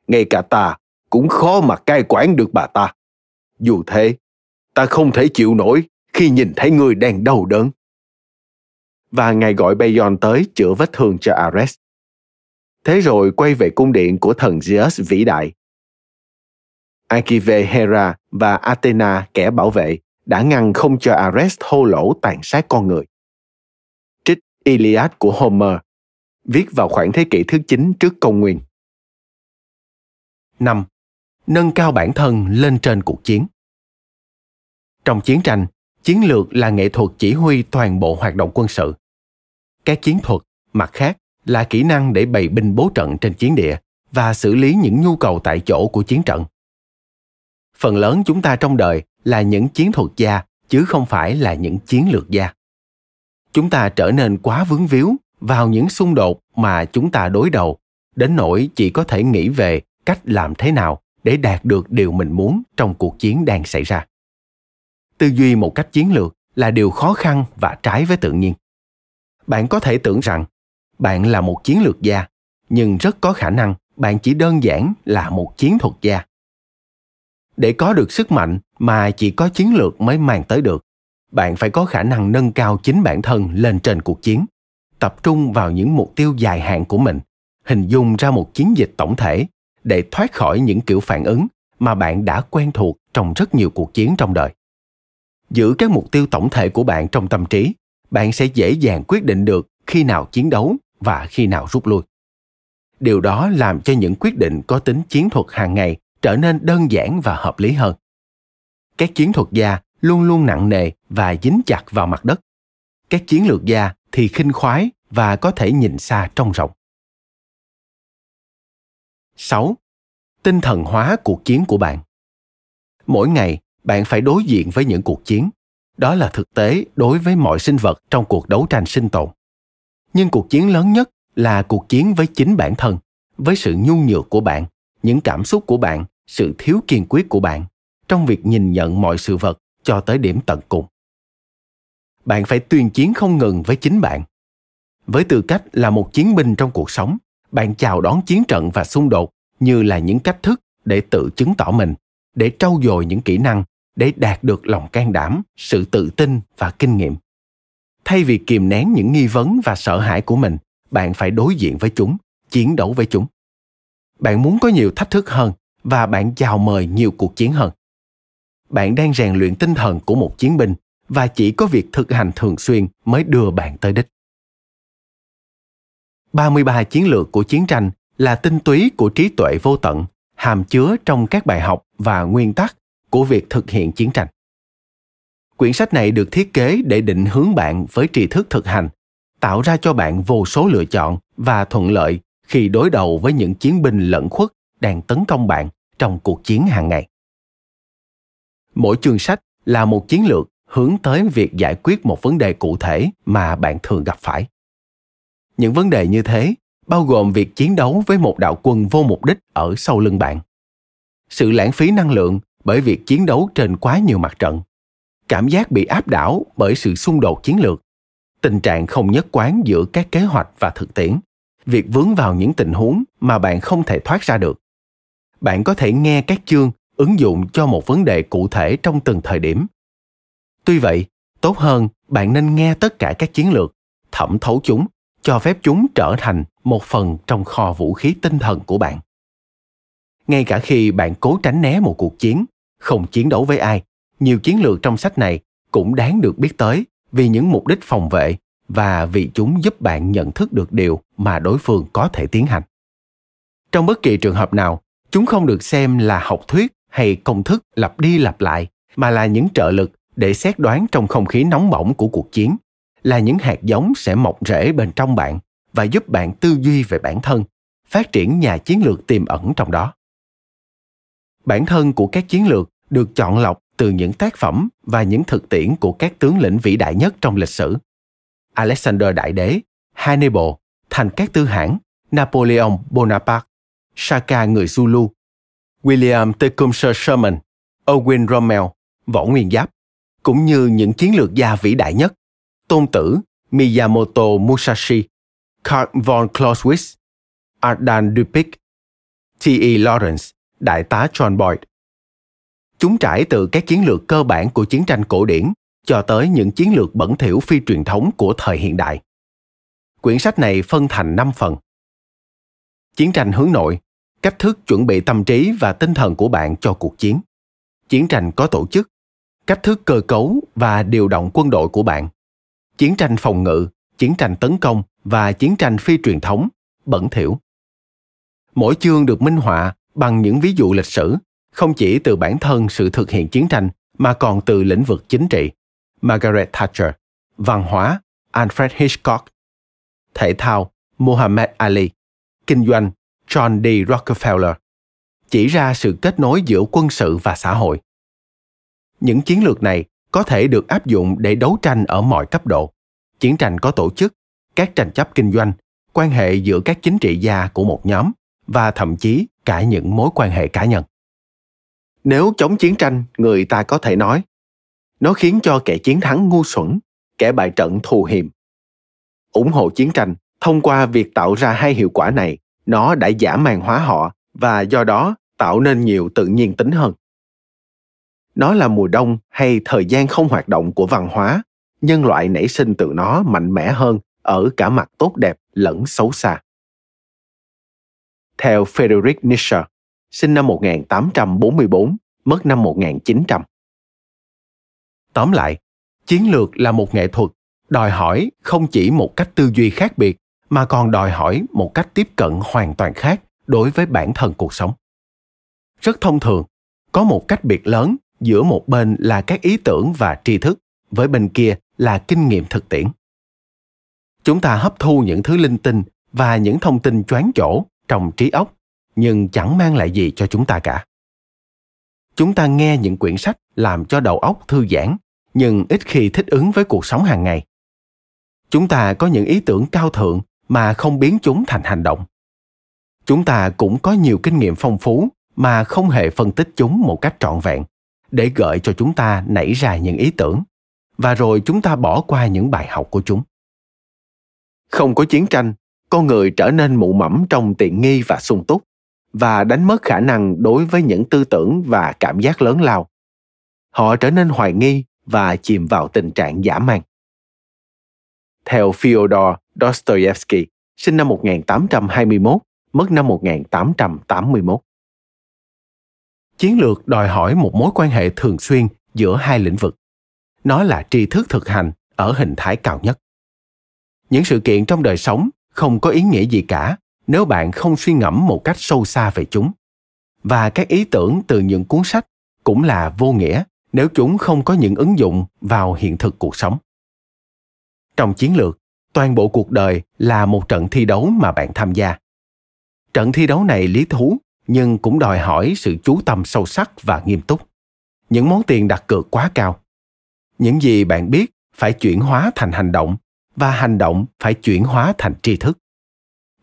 Ngay cả ta cũng khó mà cai quản được bà ta. Dù thế, ta không thể chịu nổi khi nhìn thấy người đang đau đớn và ngài gọi Bayon tới chữa vết thương cho Ares. Thế rồi quay về cung điện của thần Zeus vĩ đại. Akive Hera và Athena kẻ bảo vệ đã ngăn không cho Ares thô lỗ tàn sát con người. Trích Iliad của Homer, viết vào khoảng thế kỷ thứ 9 trước công nguyên. 5. Nâng cao bản thân lên trên cuộc chiến. Trong chiến tranh, chiến lược là nghệ thuật chỉ huy toàn bộ hoạt động quân sự. Các chiến thuật mặt khác là kỹ năng để bày binh bố trận trên chiến địa và xử lý những nhu cầu tại chỗ của chiến trận. Phần lớn chúng ta trong đời là những chiến thuật gia chứ không phải là những chiến lược gia. Chúng ta trở nên quá vướng víu vào những xung đột mà chúng ta đối đầu đến nỗi chỉ có thể nghĩ về cách làm thế nào để đạt được điều mình muốn trong cuộc chiến đang xảy ra. Tư duy một cách chiến lược là điều khó khăn và trái với tự nhiên. Bạn có thể tưởng rằng, bạn là một chiến lược gia, nhưng rất có khả năng bạn chỉ đơn giản là một chiến thuật gia. Để có được sức mạnh mà chỉ có chiến lược mới mang tới được, bạn phải có khả năng nâng cao chính bản thân lên trên cuộc chiến, tập trung vào những mục tiêu dài hạn của mình, hình dung ra một chiến dịch tổng thể để thoát khỏi những kiểu phản ứng mà bạn đã quen thuộc trong rất nhiều cuộc chiến trong đời. Giữ các mục tiêu tổng thể của bạn trong tâm trí, bạn sẽ dễ dàng quyết định được khi nào chiến đấu và khi nào rút lui. Điều đó làm cho những quyết định có tính chiến thuật hàng ngày trở nên đơn giản và hợp lý hơn. Các chiến thuật gia luôn luôn nặng nề và dính chặt vào mặt đất. Các chiến lược gia thì khinh khoái và có thể nhìn xa trông rộng. 6. Tinh thần hóa cuộc chiến của bạn. Mỗi ngày, bạn phải đối diện với những cuộc chiến. Đó là thực tế đối với mọi sinh vật trong cuộc đấu tranh sinh tồn. Nhưng cuộc chiến lớn nhất là cuộc chiến với chính bản thân với sự nhu nhược của bạn những cảm xúc của bạn sự thiếu kiên quyết của bạn trong việc nhìn nhận mọi sự vật cho tới điểm tận cùng. Bạn phải tuyên chiến không ngừng với chính bạn. Với tư cách là một chiến binh trong cuộc sống bạn chào đón chiến trận và xung đột như là những cách thức để tự chứng tỏ mình, để trau dồi những kỹ năng, để đạt được lòng can đảm, sự tự tin và kinh nghiệm thay vì kìm nén những nghi vấn và sợ hãi của mình, bạn phải đối diện với chúng, chiến đấu với chúng bạn muốn có nhiều thách thức hơn và bạn chào mời nhiều cuộc chiến hơn. Bạn đang rèn luyện tinh thần của một chiến binh và chỉ có việc thực hành thường xuyên mới đưa bạn tới đích. 33 chiến lược của chiến tranh là tinh túy của trí tuệ vô tận, hàm chứa trong các bài học và nguyên tắc của việc thực hiện chiến tranh. Quyển sách này được thiết kế để định hướng bạn với tri thức thực hành, tạo ra cho bạn vô số lựa chọn và thuận lợi khi đối đầu với những chiến binh lẫn khuất đang tấn công bạn trong cuộc chiến hàng ngày. Mỗi chương sách là một chiến lược hướng tới việc giải quyết một vấn đề cụ thể mà bạn thường gặp phải. Những vấn đề như thế bao gồm việc chiến đấu với một đạo quân vô mục đích ở sau lưng bạn. Sự lãng phí năng lượng bởi việc chiến đấu trên quá nhiều mặt trận. Cảm giác bị áp đảo bởi sự xung đột chiến lược. Tình trạng không nhất quán giữa các kế hoạch và thực tiễn. Việc vướng vào những tình huống mà bạn không thể thoát ra được. Bạn có thể nghe các chương ứng dụng cho một vấn đề cụ thể trong từng thời điểm. Tuy vậy, tốt hơn bạn nên nghe tất cả các chiến lược, thẩm thấu chúng cho phép chúng trở thành một phần trong kho vũ khí tinh thần của bạn. Ngay cả khi bạn cố tránh né một cuộc chiến, không chiến đấu với ai, nhiều chiến lược trong sách này cũng đáng được biết tới vì những mục đích phòng vệ và vì chúng giúp bạn nhận thức được điều mà đối phương có thể tiến hành. Trong bất kỳ trường hợp nào, chúng không được xem là học thuyết hay công thức lặp đi lặp lại, mà là những trợ lực để xét đoán trong không khí nóng bỏng của cuộc chiến là những hạt giống sẽ mọc rễ bên trong bạn và giúp bạn tư duy về bản thân, phát triển nhà chiến lược tiềm ẩn trong đó. Bản thân của các chiến lược được chọn lọc từ những tác phẩm và những thực tiễn của các tướng lĩnh vĩ đại nhất trong lịch sử. Alexander đại đế, hannibal, thành các tư hãng, napoleon bonaparte shaka người zulu, william tecumseh sherman owen rommel, võ nguyên giáp, cũng như những chiến lược gia vĩ đại nhất tôn tử Miyamoto Musashi, Karl von Clausewitz, Ardan Dupic, T.E. Lawrence, Đại tá John Boyd. Chúng trải từ các chiến lược cơ bản của chiến tranh cổ điển cho tới những chiến lược bẩn thỉu phi truyền thống của thời hiện đại. Quyển sách này phân thành 5 phần. Chiến tranh hướng nội, cách thức chuẩn bị tâm trí và tinh thần của bạn cho cuộc chiến. Chiến tranh có tổ chức, cách thức cơ cấu và điều động quân đội của bạn chiến tranh phòng ngự, chiến tranh tấn công và chiến tranh phi truyền thống, bẩn thỉu. Mỗi chương được minh họa bằng những ví dụ lịch sử, không chỉ từ bản thân sự thực hiện chiến tranh mà còn từ lĩnh vực chính trị. Margaret thatcher, văn hóa, alfred hitchcock, thể thao, muhammad ali, kinh doanh, john d. Rockefeller, chỉ ra sự kết nối giữa quân sự và xã hội. Những chiến lược này có thể được áp dụng để đấu tranh ở mọi cấp độ. Chiến tranh có tổ chức, các tranh chấp kinh doanh, quan hệ giữa các chính trị gia của một nhóm, và thậm chí cả những mối quan hệ cá nhân. Nếu chống chiến tranh, người ta có thể nói, nó khiến cho kẻ chiến thắng ngu xuẩn, kẻ bại trận thù hiềm. Ủng hộ chiến tranh thông qua việc tạo ra hai hiệu quả này, nó đã giả màn hóa họ và do đó tạo nên nhiều tự nhiên tính hơn nó là mùa đông hay thời gian không hoạt động của văn hóa nhân loại nảy sinh từ nó mạnh mẽ hơn ở cả mặt tốt đẹp lẫn xấu xa. Theo Friedrich Nietzsche, sinh năm 1844, mất năm 1900. Tóm lại, chiến lược là một nghệ thuật, đòi hỏi không chỉ một cách tư duy khác biệt mà còn đòi hỏi một cách tiếp cận hoàn toàn khác đối với bản thân cuộc sống. Rất thông thường, có một cách biệt lớn giữa một bên là các ý tưởng và tri thức, với bên kia là kinh nghiệm thực tiễn. Chúng ta hấp thu những thứ linh tinh và những thông tin choáng chỗ trong trí óc, nhưng chẳng mang lại gì cho chúng ta cả. Chúng ta nghe những quyển sách làm cho đầu óc thư giãn, nhưng ít khi thích ứng với cuộc sống hàng ngày. Chúng ta có những ý tưởng cao thượng mà không biến chúng thành hành động. Chúng ta cũng có nhiều kinh nghiệm phong phú mà không hề phân tích chúng một cách trọn vẹn để gợi cho chúng ta nảy ra những ý tưởng và rồi chúng ta bỏ qua những bài học của chúng không có chiến tranh con người trở nên mụ mẫm trong tiện nghi và sung túc và đánh mất khả năng đối với những tư tưởng và cảm giác lớn lao họ trở nên hoài nghi và chìm vào tình trạng giả man. Theo Fyodor Dostoevsky, sinh năm 1821, mất năm 1881. Chiến lược đòi hỏi một mối quan hệ thường xuyên giữa hai lĩnh vực. Nó là tri thức thực hành ở hình thái cao nhất. Những sự kiện trong đời sống không có ý nghĩa gì cả nếu bạn không suy ngẫm một cách sâu xa về chúng. Và các ý tưởng từ những cuốn sách cũng là vô nghĩa nếu chúng không có những ứng dụng vào hiện thực cuộc sống. Trong chiến lược, toàn bộ cuộc đời là một trận thi đấu mà bạn tham gia. Trận thi đấu này lý thú nhưng cũng đòi hỏi sự chú tâm sâu sắc và nghiêm túc. Những món tiền đặt cược quá cao. Những gì bạn biết phải chuyển hóa thành hành động và hành động phải chuyển hóa thành tri thức.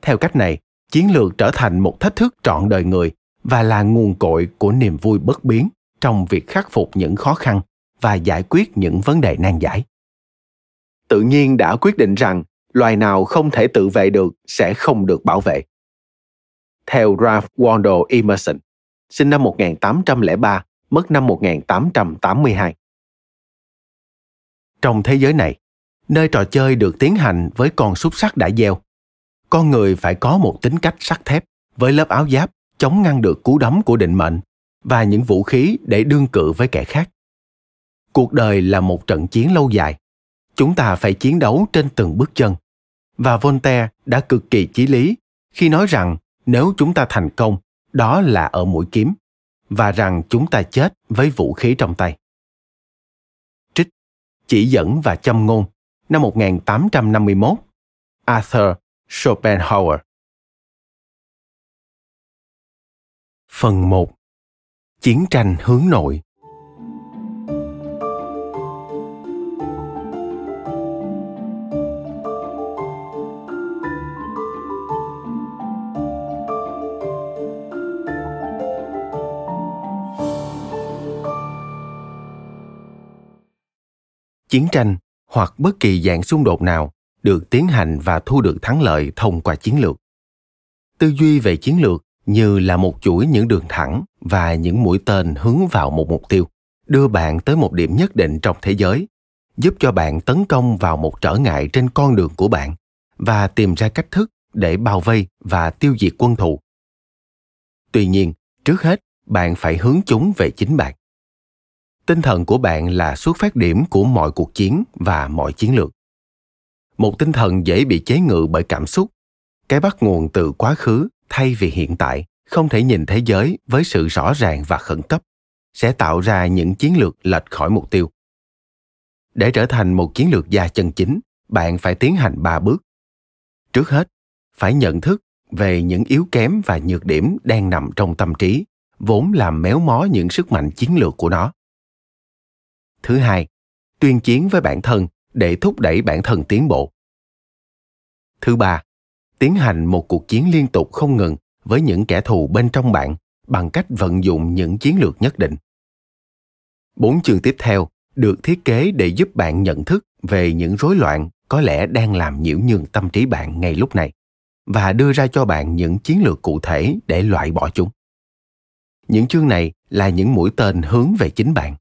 Theo cách này, chiến lược trở thành một thách thức trọn đời người và là nguồn cội của niềm vui bất biến trong việc khắc phục những khó khăn và giải quyết những vấn đề nan giải. Tự nhiên đã quyết định rằng loài nào không thể tự vệ được sẽ không được bảo vệ. Theo Ralph Waldo Emerson, sinh năm 1803, mất năm 1882. Trong thế giới này, nơi trò chơi được tiến hành với con xúc sắc đã gieo, con người phải có một tính cách sắt thép với lớp áo giáp chống ngăn được cú đấm của định mệnh và những vũ khí để đương cự với kẻ khác. Cuộc đời là một trận chiến lâu dài. Chúng ta phải chiến đấu trên từng bước chân. Và Voltaire đã cực kỳ chí lý khi nói rằng nếu chúng ta thành công, đó là ở mũi kiếm, và rằng chúng ta chết với vũ khí trong tay. Trích Chỉ dẫn và châm ngôn năm 1851 Arthur Schopenhauer Phần 1 Chiến tranh hướng nội chiến tranh hoặc bất kỳ dạng xung đột nào được tiến hành và thu được thắng lợi thông qua chiến lược. Tư duy về chiến lược như là một chuỗi những đường thẳng và những mũi tên hướng vào một mục tiêu, đưa bạn tới một điểm nhất định trong thế giới, giúp cho bạn tấn công vào một trở ngại trên con đường của bạn và tìm ra cách thức để bao vây và tiêu diệt quân thù. Tuy nhiên, trước hết, bạn phải hướng chúng về chính bạn tinh thần của bạn là xuất phát điểm của mọi cuộc chiến và mọi chiến lược. Một tinh thần dễ bị chế ngự bởi cảm xúc. Cái bắt nguồn từ quá khứ, thay vì hiện tại, không thể nhìn thế giới với sự rõ ràng và khẩn cấp, sẽ tạo ra những chiến lược lệch khỏi mục tiêu. Để trở thành một chiến lược gia chân chính, bạn phải tiến hành ba bước. Trước hết, phải nhận thức về những yếu kém và nhược điểm đang nằm trong tâm trí, vốn làm méo mó những sức mạnh chiến lược của nó thứ hai, tuyên chiến với bản thân để thúc đẩy bản thân tiến bộ. Thứ ba, tiến hành một cuộc chiến liên tục không ngừng với những kẻ thù bên trong bạn bằng cách vận dụng những chiến lược nhất định. Bốn chương tiếp theo được thiết kế để giúp bạn nhận thức về những rối loạn có lẽ đang làm nhiễu nhường tâm trí bạn ngay lúc này và đưa ra cho bạn những chiến lược cụ thể để loại bỏ chúng. Những chương này là những mũi tên hướng về chính bạn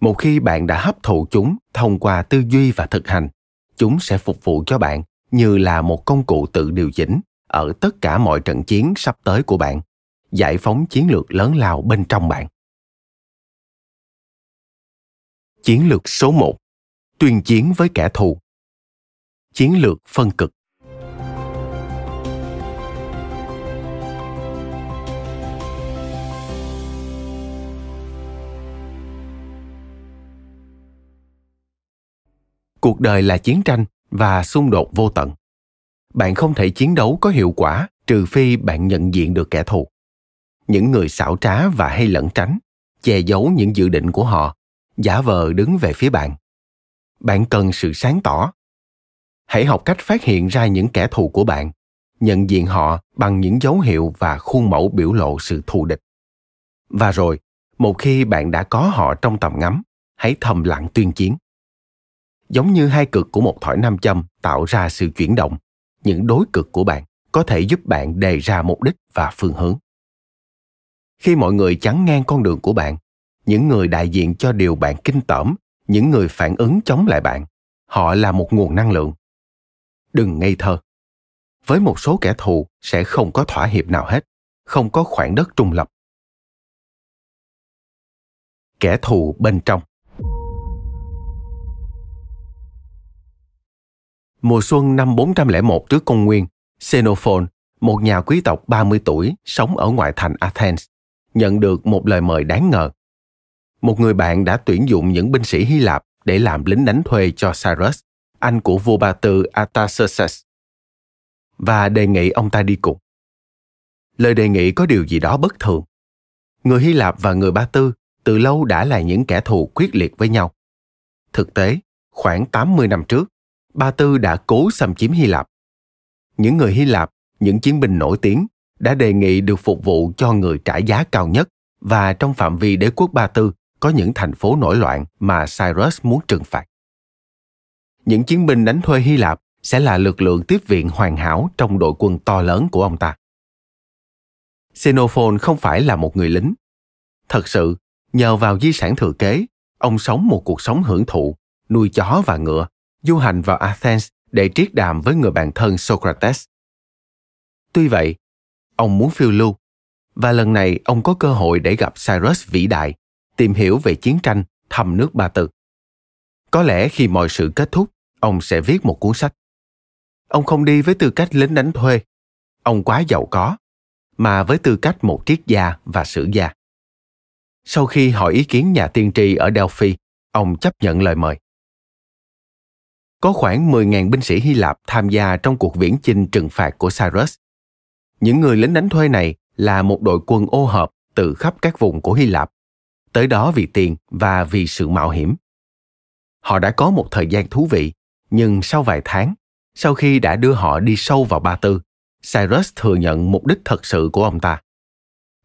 một khi bạn đã hấp thụ chúng thông qua tư duy và thực hành, chúng sẽ phục vụ cho bạn như là một công cụ tự điều chỉnh ở tất cả mọi trận chiến sắp tới của bạn, giải phóng chiến lược lớn lao bên trong bạn. Chiến lược số 1 tuyên chiến với kẻ thù. Chiến lược phân cực. Cuộc đời là chiến tranh và xung đột vô tận. Bạn không thể chiến đấu có hiệu quả trừ phi bạn nhận diện được kẻ thù. Những người xảo trá và hay lẩn tránh, che giấu những dự định của họ, giả vờ đứng về phía bạn. Bạn cần sự sáng tỏ. Hãy học cách phát hiện ra những kẻ thù của bạn, nhận diện họ bằng những dấu hiệu và khuôn mẫu biểu lộ sự thù địch. Và rồi, một khi bạn đã có họ trong tầm ngắm, hãy thầm lặng tuyên chiến giống như hai cực của một thỏi nam châm tạo ra sự chuyển động. Những đối cực của bạn có thể giúp bạn đề ra mục đích và phương hướng. Khi mọi người chắn ngang con đường của bạn, những người đại diện cho điều bạn kinh tởm, những người phản ứng chống lại bạn, họ là một nguồn năng lượng. Đừng ngây thơ. Với một số kẻ thù sẽ không có thỏa hiệp nào hết, không có khoảng đất trung lập. Kẻ thù bên trong. Mùa xuân năm 401 trước công nguyên, Xenophon, một nhà quý tộc 30 tuổi sống ở ngoại thành Athens, nhận được một lời mời đáng ngờ. Một người bạn đã tuyển dụng những binh sĩ Hy Lạp để làm lính đánh thuê cho Cyrus, anh của vua Ba Tư Artaxerxes, và đề nghị ông ta đi cùng. Lời đề nghị có điều gì đó bất thường. Người Hy Lạp và người Ba Tư từ lâu đã là những kẻ thù quyết liệt với nhau. Thực tế, khoảng 80 năm trước, Ba Tư đã cố xâm chiếm Hy Lạp. Những người Hy Lạp, những chiến binh nổi tiếng, đã đề nghị được phục vụ cho người trả giá cao nhất và trong phạm vi đế quốc Ba Tư có những thành phố nổi loạn mà Cyrus muốn trừng phạt. Những chiến binh đánh thuê Hy Lạp sẽ là lực lượng tiếp viện hoàn hảo trong đội quân to lớn của ông ta. Xenophon không phải là một người lính. Thật sự, nhờ vào di sản thừa kế, ông sống một cuộc sống hưởng thụ, nuôi chó và ngựa du hành vào Athens để triết đàm với người bạn thân Socrates. Tuy vậy, ông muốn phiêu lưu, và lần này ông có cơ hội để gặp Cyrus vĩ đại, tìm hiểu về chiến tranh, thăm nước Ba Tư. Có lẽ khi mọi sự kết thúc, ông sẽ viết một cuốn sách. Ông không đi với tư cách lính đánh thuê, ông quá giàu có, mà với tư cách một triết gia và sử gia. Sau khi hỏi ý kiến nhà tiên tri ở Delphi, ông chấp nhận lời mời có khoảng 10.000 binh sĩ Hy Lạp tham gia trong cuộc viễn chinh trừng phạt của Cyrus. Những người lính đánh thuê này là một đội quân ô hợp từ khắp các vùng của Hy Lạp, tới đó vì tiền và vì sự mạo hiểm. Họ đã có một thời gian thú vị, nhưng sau vài tháng, sau khi đã đưa họ đi sâu vào Ba Tư, Cyrus thừa nhận mục đích thật sự của ông ta.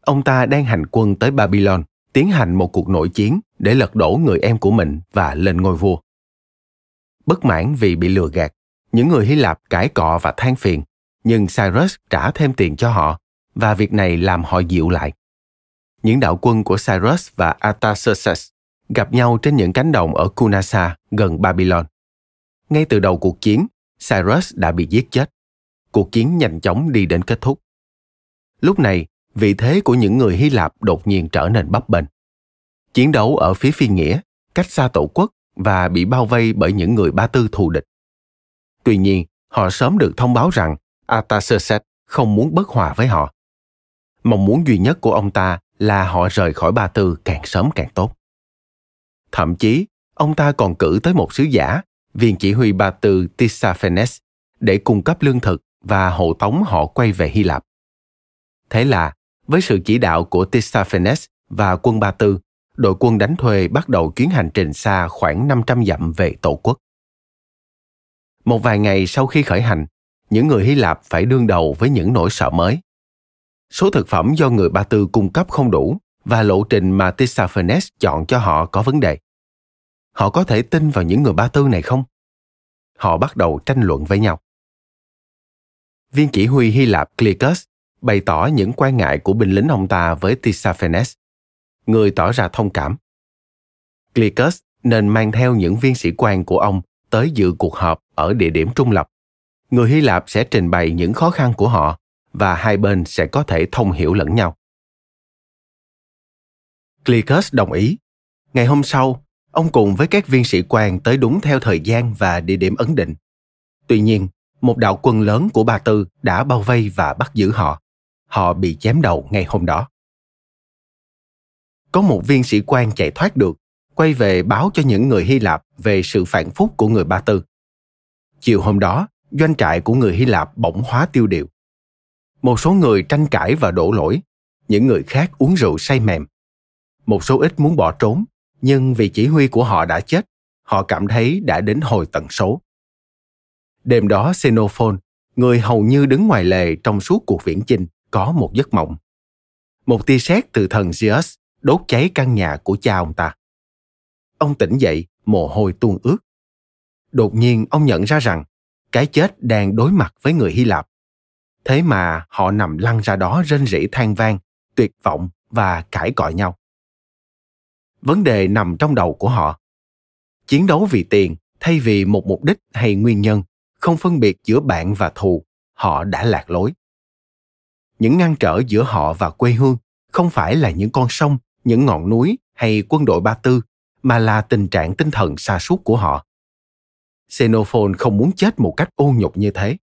Ông ta đang hành quân tới Babylon, tiến hành một cuộc nội chiến để lật đổ người em của mình và lên ngôi vua. Bất mãn vì bị lừa gạt, những người Hy Lạp cãi cọ và than phiền, nhưng Cyrus trả thêm tiền cho họ và việc này làm họ dịu lại. Những đạo quân của Cyrus và Artaxerxes gặp nhau trên những cánh đồng ở Kunasa gần Babylon. Ngay từ đầu cuộc chiến, Cyrus đã bị giết chết. Cuộc chiến nhanh chóng đi đến kết thúc. Lúc này, vị thế của những người Hy Lạp đột nhiên trở nên bấp bênh. Chiến đấu ở phía phi nghĩa, cách xa tổ quốc và bị bao vây bởi những người Ba Tư thù địch. Tuy nhiên, họ sớm được thông báo rằng Artaxerxes không muốn bất hòa với họ. Mong muốn duy nhất của ông ta là họ rời khỏi Ba Tư càng sớm càng tốt. Thậm chí, ông ta còn cử tới một sứ giả, viên chỉ huy Ba Tư Tissaphenes, để cung cấp lương thực và hộ tống họ quay về Hy Lạp. Thế là, với sự chỉ đạo của Tissaphenes và quân Ba Tư, đội quân đánh thuê bắt đầu chuyến hành trình xa khoảng 500 dặm về tổ quốc. Một vài ngày sau khi khởi hành, những người Hy Lạp phải đương đầu với những nỗi sợ mới. Số thực phẩm do người Ba Tư cung cấp không đủ và lộ trình mà Tissaphernes chọn cho họ có vấn đề. Họ có thể tin vào những người Ba Tư này không? Họ bắt đầu tranh luận với nhau. Viên chỉ huy Hy Lạp Clicus bày tỏ những quan ngại của binh lính ông ta với Tissaphernes người tỏ ra thông cảm. Clicus nên mang theo những viên sĩ quan của ông tới dự cuộc họp ở địa điểm trung lập. Người Hy Lạp sẽ trình bày những khó khăn của họ và hai bên sẽ có thể thông hiểu lẫn nhau. Clicus đồng ý. Ngày hôm sau, ông cùng với các viên sĩ quan tới đúng theo thời gian và địa điểm ấn định. Tuy nhiên, một đạo quân lớn của Ba Tư đã bao vây và bắt giữ họ. Họ bị chém đầu ngay hôm đó có một viên sĩ quan chạy thoát được, quay về báo cho những người Hy Lạp về sự phản phúc của người Ba Tư. Chiều hôm đó, doanh trại của người Hy Lạp bỗng hóa tiêu điều. Một số người tranh cãi và đổ lỗi, những người khác uống rượu say mềm. Một số ít muốn bỏ trốn, nhưng vì chỉ huy của họ đã chết, họ cảm thấy đã đến hồi tận số. Đêm đó Xenophon, người hầu như đứng ngoài lề trong suốt cuộc viễn chinh, có một giấc mộng. Một tia sét từ thần Zeus đốt cháy căn nhà của cha ông ta. Ông tỉnh dậy, mồ hôi tuôn ướt. Đột nhiên ông nhận ra rằng cái chết đang đối mặt với người Hy Lạp. Thế mà họ nằm lăn ra đó rên rỉ than vang, tuyệt vọng và cãi cọ nhau. Vấn đề nằm trong đầu của họ. Chiến đấu vì tiền thay vì một mục đích hay nguyên nhân, không phân biệt giữa bạn và thù, họ đã lạc lối những ngăn trở giữa họ và quê hương không phải là những con sông những ngọn núi hay quân đội ba tư mà là tình trạng tinh thần xa suốt của họ. Xenophon không muốn chết một cách ô nhục như thế.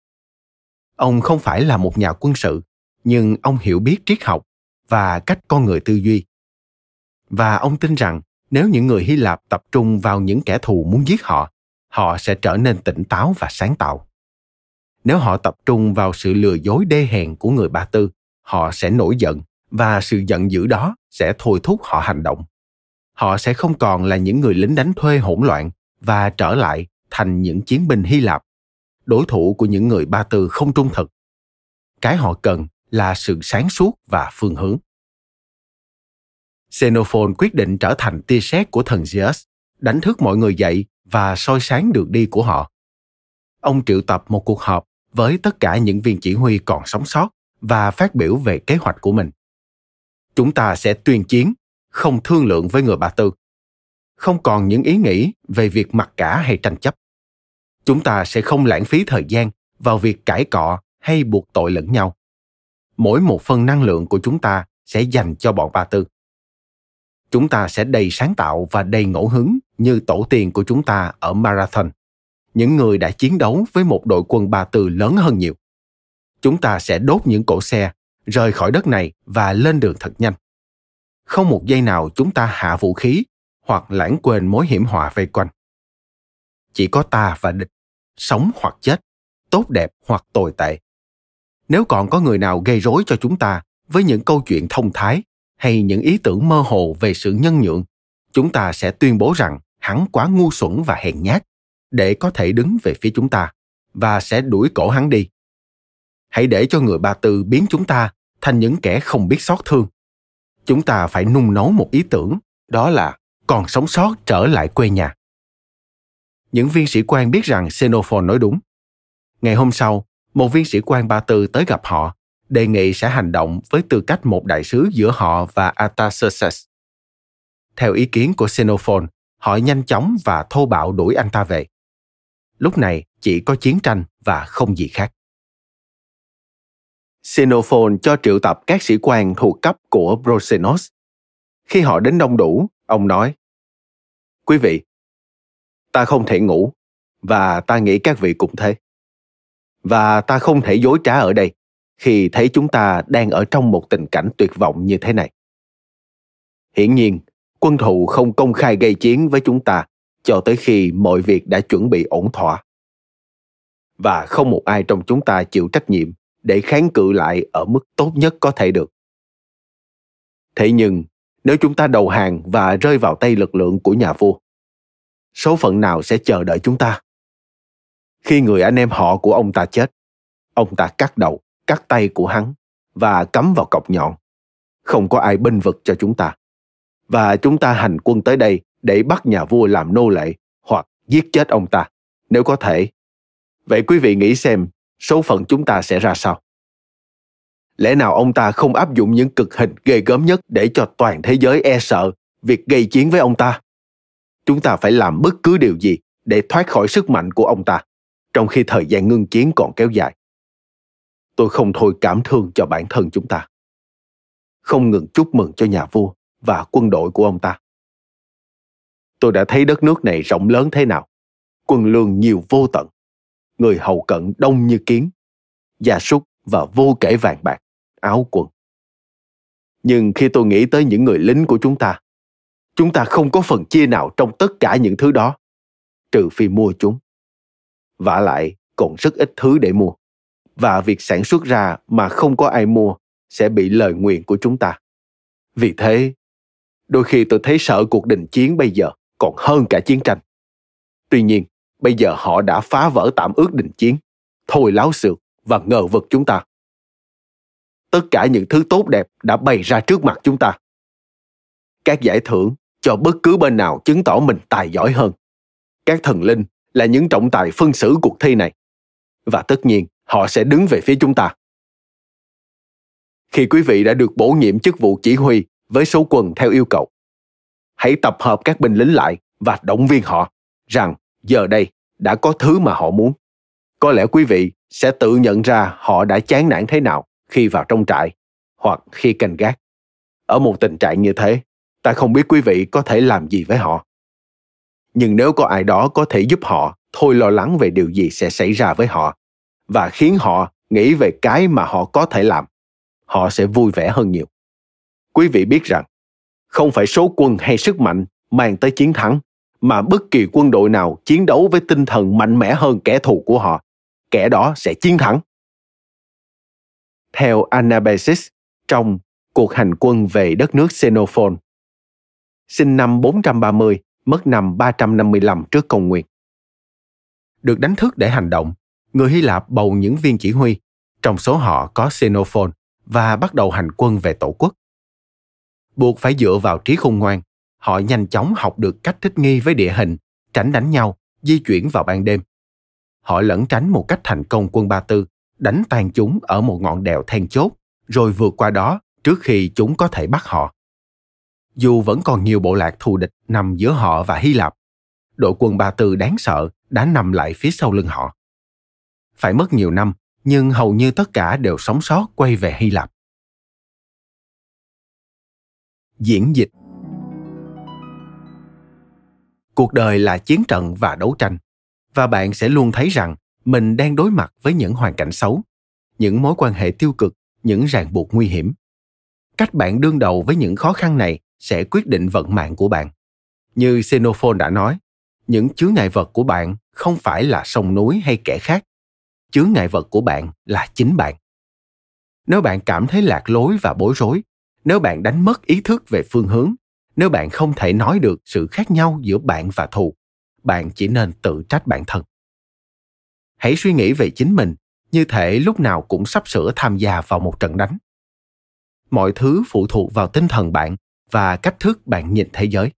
Ông không phải là một nhà quân sự, nhưng ông hiểu biết triết học và cách con người tư duy. Và ông tin rằng nếu những người hy lạp tập trung vào những kẻ thù muốn giết họ họ sẽ trở nên tỉnh táo và sáng tạo. Nếu họ tập trung vào sự lừa dối đê hèn của người ba tư, họ sẽ nổi giận và sự giận dữ đó sẽ thôi thúc họ hành động họ sẽ không còn là những người lính đánh thuê hỗn loạn và trở lại thành những chiến binh hy lạp đối thủ của những người ba tư không trung thực cái họ cần là sự sáng suốt và phương hướng Xenophon quyết định trở thành tia sét của thần Zeus, đánh thức mọi người dậy và soi sáng đường đi của họ. Ông triệu tập một cuộc họp với tất cả những viên chỉ huy còn sống sót và phát biểu về kế hoạch của mình. Chúng ta sẽ tuyên chiến, không thương lượng với người Ba Tư. Không còn những ý nghĩ về việc mặc cả hay tranh chấp. Chúng ta sẽ không lãng phí thời gian vào việc cãi cọ hay buộc tội lẫn nhau. Mỗi một phần năng lượng của chúng ta sẽ dành cho bọn Ba Tư. Chúng ta sẽ đầy sáng tạo và đầy ngẫu hứng như tổ tiên của chúng ta ở Marathon những người đã chiến đấu với một đội quân Ba Tư lớn hơn nhiều. Chúng ta sẽ đốt những cổ xe, rời khỏi đất này và lên đường thật nhanh. Không một giây nào chúng ta hạ vũ khí hoặc lãng quên mối hiểm họa vây quanh. Chỉ có ta và địch, sống hoặc chết, tốt đẹp hoặc tồi tệ. Nếu còn có người nào gây rối cho chúng ta với những câu chuyện thông thái hay những ý tưởng mơ hồ về sự nhân nhượng, chúng ta sẽ tuyên bố rằng hắn quá ngu xuẩn và hèn nhát để có thể đứng về phía chúng ta và sẽ đuổi cổ hắn đi. Hãy để cho người Ba Tư biến chúng ta thành những kẻ không biết xót thương. Chúng ta phải nung nấu một ý tưởng, đó là còn sống sót trở lại quê nhà. Những viên sĩ quan biết rằng Xenophon nói đúng. Ngày hôm sau, một viên sĩ quan Ba Tư tới gặp họ, đề nghị sẽ hành động với tư cách một đại sứ giữa họ và Artaxerxes. Theo ý kiến của Xenophon, họ nhanh chóng và thô bạo đuổi anh ta về lúc này chỉ có chiến tranh và không gì khác. Xenophon cho triệu tập các sĩ quan thuộc cấp của Brosenos Khi họ đến đông đủ, ông nói, Quý vị, ta không thể ngủ, và ta nghĩ các vị cũng thế. Và ta không thể dối trá ở đây khi thấy chúng ta đang ở trong một tình cảnh tuyệt vọng như thế này. Hiển nhiên, quân thù không công khai gây chiến với chúng ta cho tới khi mọi việc đã chuẩn bị ổn thỏa. Và không một ai trong chúng ta chịu trách nhiệm để kháng cự lại ở mức tốt nhất có thể được. Thế nhưng, nếu chúng ta đầu hàng và rơi vào tay lực lượng của nhà vua, số phận nào sẽ chờ đợi chúng ta? Khi người anh em họ của ông ta chết, ông ta cắt đầu, cắt tay của hắn và cắm vào cọc nhọn. Không có ai binh vực cho chúng ta. Và chúng ta hành quân tới đây để bắt nhà vua làm nô lệ hoặc giết chết ông ta, nếu có thể. Vậy quý vị nghĩ xem, số phận chúng ta sẽ ra sao? Lẽ nào ông ta không áp dụng những cực hình ghê gớm nhất để cho toàn thế giới e sợ việc gây chiến với ông ta? Chúng ta phải làm bất cứ điều gì để thoát khỏi sức mạnh của ông ta, trong khi thời gian ngưng chiến còn kéo dài. Tôi không thôi cảm thương cho bản thân chúng ta. Không ngừng chúc mừng cho nhà vua và quân đội của ông ta tôi đã thấy đất nước này rộng lớn thế nào. Quân lương nhiều vô tận. Người hầu cận đông như kiến. Gia súc và vô kể vàng bạc, áo quần. Nhưng khi tôi nghĩ tới những người lính của chúng ta, chúng ta không có phần chia nào trong tất cả những thứ đó, trừ phi mua chúng. vả lại, còn rất ít thứ để mua. Và việc sản xuất ra mà không có ai mua sẽ bị lời nguyện của chúng ta. Vì thế, đôi khi tôi thấy sợ cuộc đình chiến bây giờ còn hơn cả chiến tranh. Tuy nhiên, bây giờ họ đã phá vỡ tạm ước đình chiến, thôi láo xược và ngờ vực chúng ta. Tất cả những thứ tốt đẹp đã bày ra trước mặt chúng ta. Các giải thưởng cho bất cứ bên nào chứng tỏ mình tài giỏi hơn. Các thần linh là những trọng tài phân xử cuộc thi này. Và tất nhiên, họ sẽ đứng về phía chúng ta. Khi quý vị đã được bổ nhiệm chức vụ chỉ huy với số quần theo yêu cầu, hãy tập hợp các binh lính lại và động viên họ rằng giờ đây đã có thứ mà họ muốn có lẽ quý vị sẽ tự nhận ra họ đã chán nản thế nào khi vào trong trại hoặc khi canh gác. Ở một tình trạng như thế, ta không biết quý vị có thể làm gì với họ. Nhưng nếu có ai đó có thể giúp họ thôi lo lắng về điều gì sẽ xảy ra với họ và khiến họ nghĩ về cái mà họ có thể làm, họ sẽ vui vẻ hơn nhiều. Quý vị biết rằng, không phải số quân hay sức mạnh mang tới chiến thắng, mà bất kỳ quân đội nào chiến đấu với tinh thần mạnh mẽ hơn kẻ thù của họ, kẻ đó sẽ chiến thắng. Theo Anabasis trong cuộc hành quân về đất nước Xenophon, sinh năm 430, mất năm 355 trước công nguyên. Được đánh thức để hành động, người Hy Lạp bầu những viên chỉ huy, trong số họ có Xenophon và bắt đầu hành quân về tổ quốc. Buộc phải dựa vào trí khôn ngoan, họ nhanh chóng học được cách thích nghi với địa hình, tránh đánh nhau, di chuyển vào ban đêm. Họ lẩn tránh một cách thành công quân Ba Tư, đánh tan chúng ở một ngọn đèo then chốt, rồi vượt qua đó trước khi chúng có thể bắt họ. Dù vẫn còn nhiều bộ lạc thù địch nằm giữa họ và Hy Lạp, đội quân Ba Tư đáng sợ đã nằm lại phía sau lưng họ. Phải mất nhiều năm, nhưng hầu như tất cả đều sống sót quay về Hy Lạp. Diễn dịch Cuộc đời là chiến trận và đấu tranh, và bạn sẽ luôn thấy rằng mình đang đối mặt với những hoàn cảnh xấu, những mối quan hệ tiêu cực, những ràng buộc nguy hiểm. Cách bạn đương đầu với những khó khăn này sẽ quyết định vận mạng của bạn. Như Xenophon đã nói, những chướng ngại vật của bạn không phải là sông núi hay kẻ khác. Chướng ngại vật của bạn là chính bạn. Nếu bạn cảm thấy lạc lối và bối rối, nếu bạn đánh mất ý thức về phương hướng, nếu bạn không thể nói được sự khác nhau giữa bạn và thù, bạn chỉ nên tự trách bản thân. Hãy suy nghĩ về chính mình như thể lúc nào cũng sắp sửa tham gia vào một trận đánh. Mọi thứ phụ thuộc vào tinh thần bạn và cách thức bạn nhìn thế giới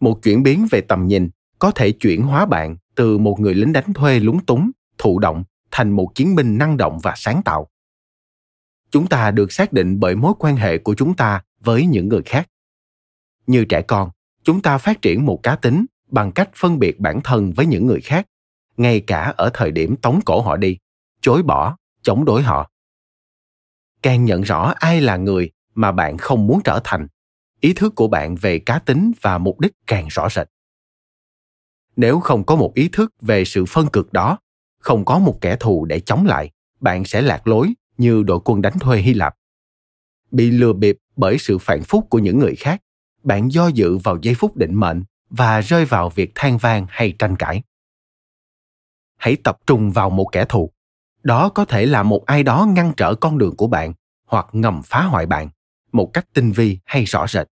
một chuyển biến về tầm nhìn có thể chuyển hóa bạn từ một người lính đánh thuê lúng túng thụ động thành một chiến binh năng động và sáng tạo chúng ta được xác định bởi mối quan hệ của chúng ta với những người khác như trẻ con, chúng ta phát triển một cá tính bằng cách phân biệt bản thân với những người khác, ngay cả ở thời điểm tống cổ họ đi, chối bỏ, chống đối họ. Càng nhận rõ ai là người mà bạn không muốn trở thành, ý thức của bạn về cá tính và mục đích càng rõ rệt. Nếu không có một ý thức về sự phân cực đó, không có một kẻ thù để chống lại, bạn sẽ lạc lối như đội quân đánh thuê hy lạp, bị lừa bịp bởi sự phản phúc của những người khác bạn do dự vào giây phút định mệnh và rơi vào việc than vang hay tranh cãi. Hãy tập trung vào một kẻ thù. Đó có thể là một ai đó ngăn trở con đường của bạn hoặc ngầm phá hoại bạn một cách tinh vi hay rõ rệt.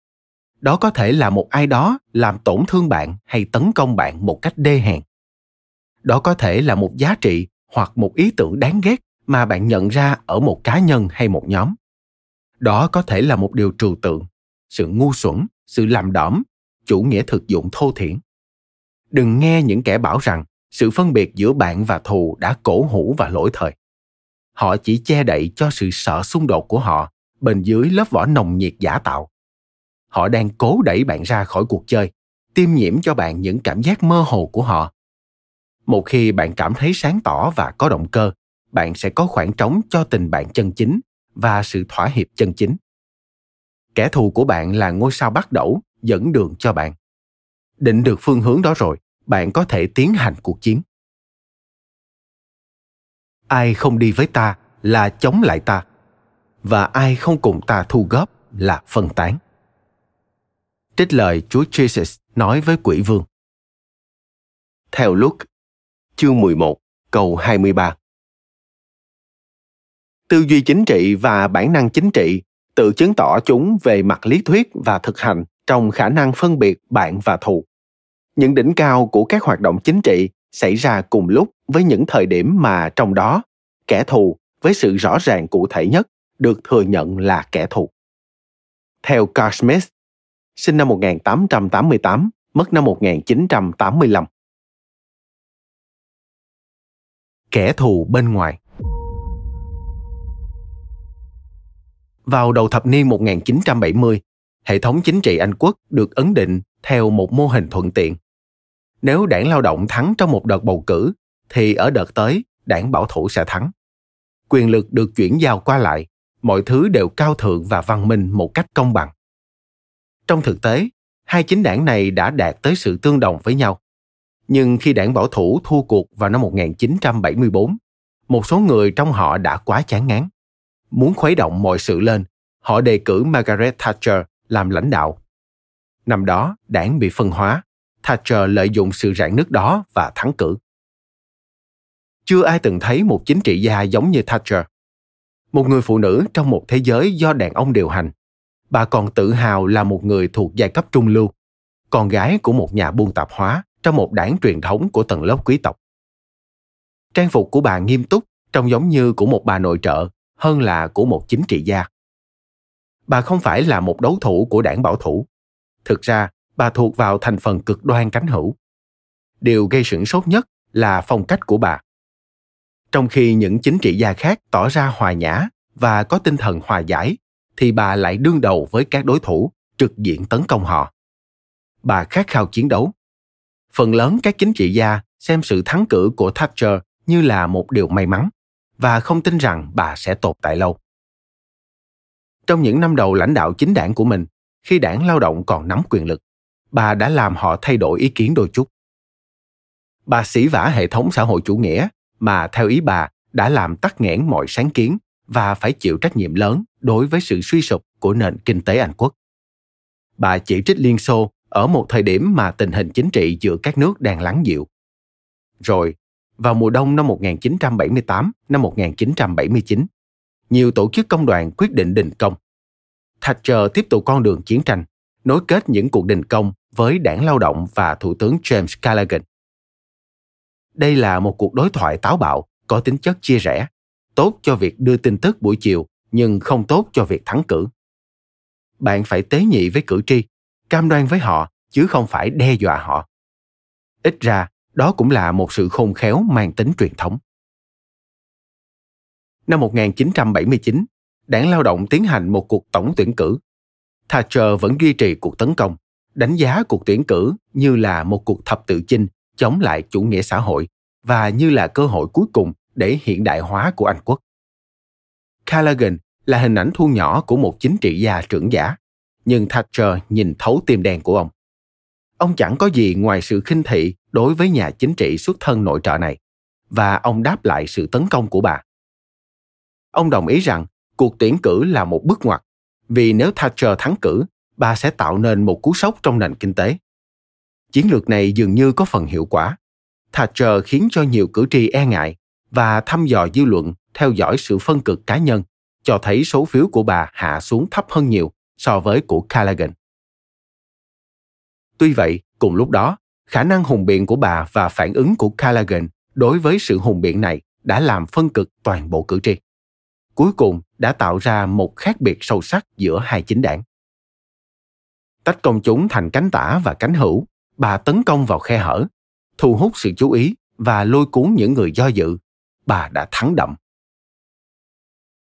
Đó có thể là một ai đó làm tổn thương bạn hay tấn công bạn một cách đê hèn. Đó có thể là một giá trị hoặc một ý tưởng đáng ghét mà bạn nhận ra ở một cá nhân hay một nhóm. Đó có thể là một điều trừu tượng, sự ngu xuẩn sự làm đỏm chủ nghĩa thực dụng thô thiển. Đừng nghe những kẻ bảo rằng sự phân biệt giữa bạn và thù đã cổ hủ và lỗi thời. Họ chỉ che đậy cho sự sợ xung đột của họ bên dưới lớp vỏ nồng nhiệt giả tạo. Họ đang cố đẩy bạn ra khỏi cuộc chơi, tiêm nhiễm cho bạn những cảm giác mơ hồ của họ. Một khi bạn cảm thấy sáng tỏ và có động cơ, bạn sẽ có khoảng trống cho tình bạn chân chính và sự thỏa hiệp chân chính kẻ thù của bạn là ngôi sao bắt đẩu dẫn đường cho bạn định được phương hướng đó rồi bạn có thể tiến hành cuộc chiến ai không đi với ta là chống lại ta và ai không cùng ta thu góp là phân tán. Trích lời Chúa Jesus nói với quỷ vương. Theo Luke, chương 11, câu 23. Tư duy chính trị và bản năng chính trị tự chứng tỏ chúng về mặt lý thuyết và thực hành trong khả năng phân biệt bạn và thù. Những đỉnh cao của các hoạt động chính trị xảy ra cùng lúc với những thời điểm mà trong đó kẻ thù với sự rõ ràng cụ thể nhất được thừa nhận là kẻ thù. Theo Carl Smith, sinh năm 1888, mất năm 1985. Kẻ thù bên ngoài Vào đầu thập niên 1970, hệ thống chính trị Anh quốc được ấn định theo một mô hình thuận tiện. Nếu đảng lao động thắng trong một đợt bầu cử, thì ở đợt tới đảng bảo thủ sẽ thắng. Quyền lực được chuyển giao qua lại, mọi thứ đều cao thượng và văn minh một cách công bằng. Trong thực tế, hai chính đảng này đã đạt tới sự tương đồng với nhau. Nhưng khi đảng bảo thủ thua cuộc vào năm 1974, một số người trong họ đã quá chán ngán. Muốn khuấy động mọi sự lên, họ đề cử Margaret Thatcher làm lãnh đạo. Năm đó, đảng bị phân hóa. Thatcher lợi dụng sự rạn nứt đó và thắng cử. Chưa ai từng thấy một chính trị gia giống như Thatcher. Một người phụ nữ trong một thế giới do đàn ông điều hành. Bà còn tự hào là một người thuộc giai cấp trung lưu, con gái của một nhà buôn tạp hóa trong một đảng truyền thống của tầng lớp quý tộc. Trang phục của bà nghiêm túc, trông giống như của một bà nội trợ hơn là của một chính trị gia. Bà không phải là một đấu thủ của đảng bảo thủ. Thực ra, bà thuộc vào thành phần cực đoan cánh hữu. Điều gây sửng sốt nhất là phong cách của bà. Trong khi những chính trị gia khác tỏ ra hòa nhã và có tinh thần hòa giải, thì bà lại đương đầu với các đối thủ, trực diện tấn công họ. Bà khát khao chiến đấu. Phần lớn các chính trị gia xem sự thắng cử của Thatcher như là một điều may mắn và không tin rằng bà sẽ tồn tại lâu. Trong những năm đầu lãnh đạo chính đảng của mình, khi đảng lao động còn nắm quyền lực, bà đã làm họ thay đổi ý kiến đôi chút. Bà sĩ vả hệ thống xã hội chủ nghĩa mà theo ý bà đã làm tắc nghẽn mọi sáng kiến và phải chịu trách nhiệm lớn đối với sự suy sụp của nền kinh tế Anh quốc. Bà chỉ trích Liên Xô ở một thời điểm mà tình hình chính trị giữa các nước đang lắng dịu. Rồi, vào mùa đông năm 1978, năm 1979, nhiều tổ chức công đoàn quyết định đình công. Thatcher tiếp tục con đường chiến tranh, nối kết những cuộc đình công với đảng lao động và Thủ tướng James Callaghan. Đây là một cuộc đối thoại táo bạo, có tính chất chia rẽ, tốt cho việc đưa tin tức buổi chiều nhưng không tốt cho việc thắng cử. Bạn phải tế nhị với cử tri, cam đoan với họ chứ không phải đe dọa họ. Ít ra, đó cũng là một sự khôn khéo mang tính truyền thống. Năm 1979, đảng lao động tiến hành một cuộc tổng tuyển cử. Thatcher vẫn duy trì cuộc tấn công, đánh giá cuộc tuyển cử như là một cuộc thập tự chinh chống lại chủ nghĩa xã hội và như là cơ hội cuối cùng để hiện đại hóa của Anh quốc. Callaghan là hình ảnh thu nhỏ của một chính trị gia trưởng giả, nhưng Thatcher nhìn thấu tim đen của ông. Ông chẳng có gì ngoài sự khinh thị đối với nhà chính trị xuất thân nội trợ này, và ông đáp lại sự tấn công của bà. Ông đồng ý rằng cuộc tuyển cử là một bước ngoặt, vì nếu Thatcher thắng cử, bà sẽ tạo nên một cú sốc trong nền kinh tế. Chiến lược này dường như có phần hiệu quả. Thatcher khiến cho nhiều cử tri e ngại và thăm dò dư luận theo dõi sự phân cực cá nhân cho thấy số phiếu của bà hạ xuống thấp hơn nhiều so với của Callaghan. Tuy vậy, cùng lúc đó, khả năng hùng biện của bà và phản ứng của Callaghan đối với sự hùng biện này đã làm phân cực toàn bộ cử tri. Cuối cùng đã tạo ra một khác biệt sâu sắc giữa hai chính đảng. Tách công chúng thành cánh tả và cánh hữu, bà tấn công vào khe hở, thu hút sự chú ý và lôi cuốn những người do dự. Bà đã thắng đậm.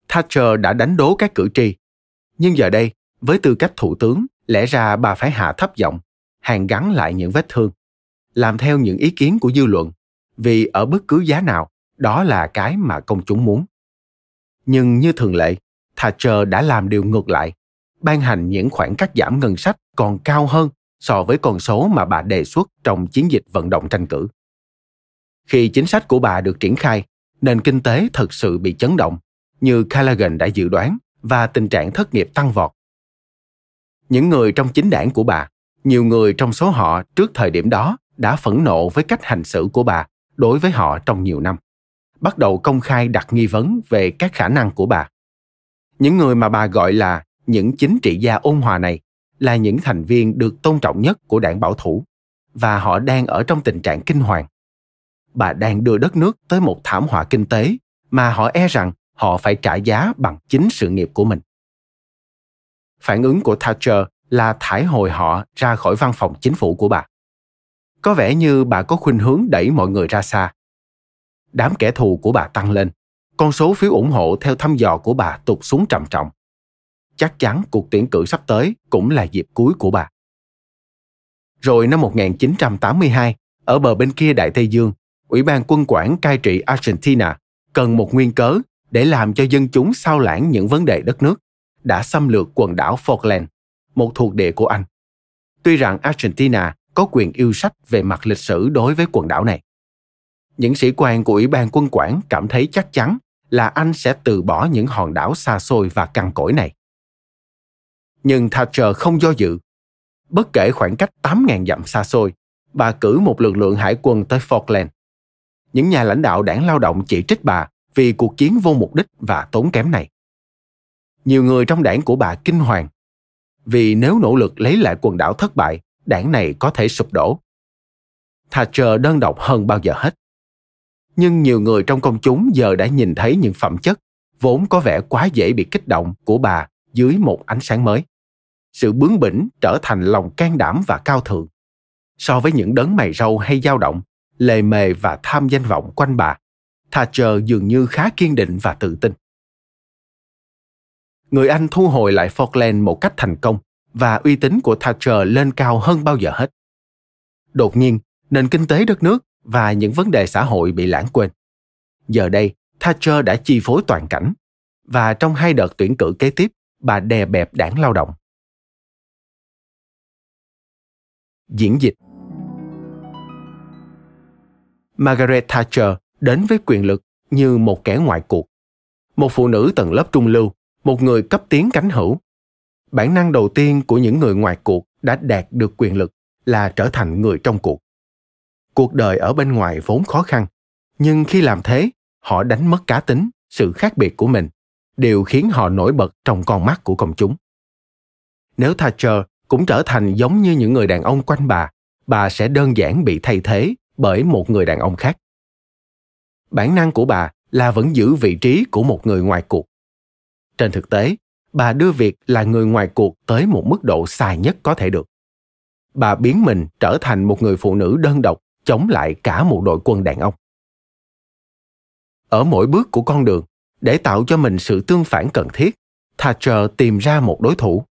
Thatcher đã đánh đố các cử tri. Nhưng giờ đây, với tư cách thủ tướng, lẽ ra bà phải hạ thấp giọng, hàn gắn lại những vết thương, làm theo những ý kiến của dư luận, vì ở bất cứ giá nào, đó là cái mà công chúng muốn. Nhưng như thường lệ, Thatcher đã làm điều ngược lại, ban hành những khoản cắt giảm ngân sách còn cao hơn so với con số mà bà đề xuất trong chiến dịch vận động tranh cử. Khi chính sách của bà được triển khai, nền kinh tế thực sự bị chấn động, như Callaghan đã dự đoán, và tình trạng thất nghiệp tăng vọt. Những người trong chính đảng của bà, nhiều người trong số họ trước thời điểm đó đã phẫn nộ với cách hành xử của bà đối với họ trong nhiều năm, bắt đầu công khai đặt nghi vấn về các khả năng của bà. Những người mà bà gọi là những chính trị gia ôn hòa này là những thành viên được tôn trọng nhất của đảng bảo thủ, và họ đang ở trong tình trạng kinh hoàng. Bà đang đưa đất nước tới một thảm họa kinh tế mà họ e rằng họ phải trả giá bằng chính sự nghiệp của mình. Phản ứng của thatcher là thải hồi họ ra khỏi văn phòng chính phủ của bà có vẻ như bà có khuynh hướng đẩy mọi người ra xa đám kẻ thù của bà tăng lên con số phiếu ủng hộ theo thăm dò của bà tụt xuống trầm trọng chắc chắn cuộc tuyển cử sắp tới cũng là dịp cuối của bà. Rồi năm 1982, ở bờ bên kia Đại Tây Dương, Ủy ban quân quản cai trị Argentina cần một nguyên cớ để làm cho dân chúng sao lãng những vấn đề đất nước, đã xâm lược quần đảo Falkland, một thuộc địa của Anh. Tuy rằng Argentina có quyền yêu sách về mặt lịch sử đối với quần đảo này. Những sĩ quan của Ủy ban quân quản cảm thấy chắc chắn là Anh sẽ từ bỏ những hòn đảo xa xôi và cằn cỗi này. Nhưng Thatcher không do dự. Bất kể khoảng cách 8.000 dặm xa xôi, bà cử một lực lượng hải quân tới Falkland. Những nhà lãnh đạo đảng lao động chỉ trích bà vì cuộc chiến vô mục đích và tốn kém này. Nhiều người trong đảng của bà kinh hoàng vì nếu nỗ lực lấy lại quần đảo thất bại, đảng này có thể sụp đổ. Thatcher đơn độc hơn bao giờ hết. Nhưng nhiều người trong công chúng giờ đã nhìn thấy những phẩm chất vốn có vẻ quá dễ bị kích động của bà dưới một ánh sáng mới. Sự bướng bỉnh trở thành lòng can đảm và cao thượng. So với những đấng mày râu hay dao động, lề mề và tham danh vọng quanh bà, Thatcher dường như khá kiên định và tự tin. Người Anh thu hồi lại Falkland một cách thành công và uy tín của Thatcher lên cao hơn bao giờ hết. Đột nhiên, nền kinh tế đất nước và những vấn đề xã hội bị lãng quên. Giờ đây, Thatcher đã chi phối toàn cảnh và trong hai đợt tuyển cử kế tiếp, bà đè bẹp đảng lao động. Diễn dịch Margaret Thatcher đến với quyền lực như một kẻ ngoại cuộc. Một phụ nữ tầng lớp trung lưu, một người cấp tiến cánh hữu. Bản năng đầu tiên của những người ngoài cuộc đã đạt được quyền lực là trở thành người trong cuộc. Cuộc đời ở bên ngoài vốn khó khăn, nhưng khi làm thế, họ đánh mất cá tính, sự khác biệt của mình, đều khiến họ nổi bật trong con mắt của công chúng. Nếu Thatcher cũng trở thành giống như những người đàn ông quanh bà, bà sẽ đơn giản bị thay thế bởi một người đàn ông khác bản năng của bà là vẫn giữ vị trí của một người ngoài cuộc trên thực tế bà đưa việc là người ngoài cuộc tới một mức độ xa nhất có thể được. Bà biến mình trở thành một người phụ nữ đơn độc chống lại cả một đội quân đàn ông. Ở mỗi bước của con đường để tạo cho mình sự tương phản cần thiết thatcher tìm ra một đối thủ.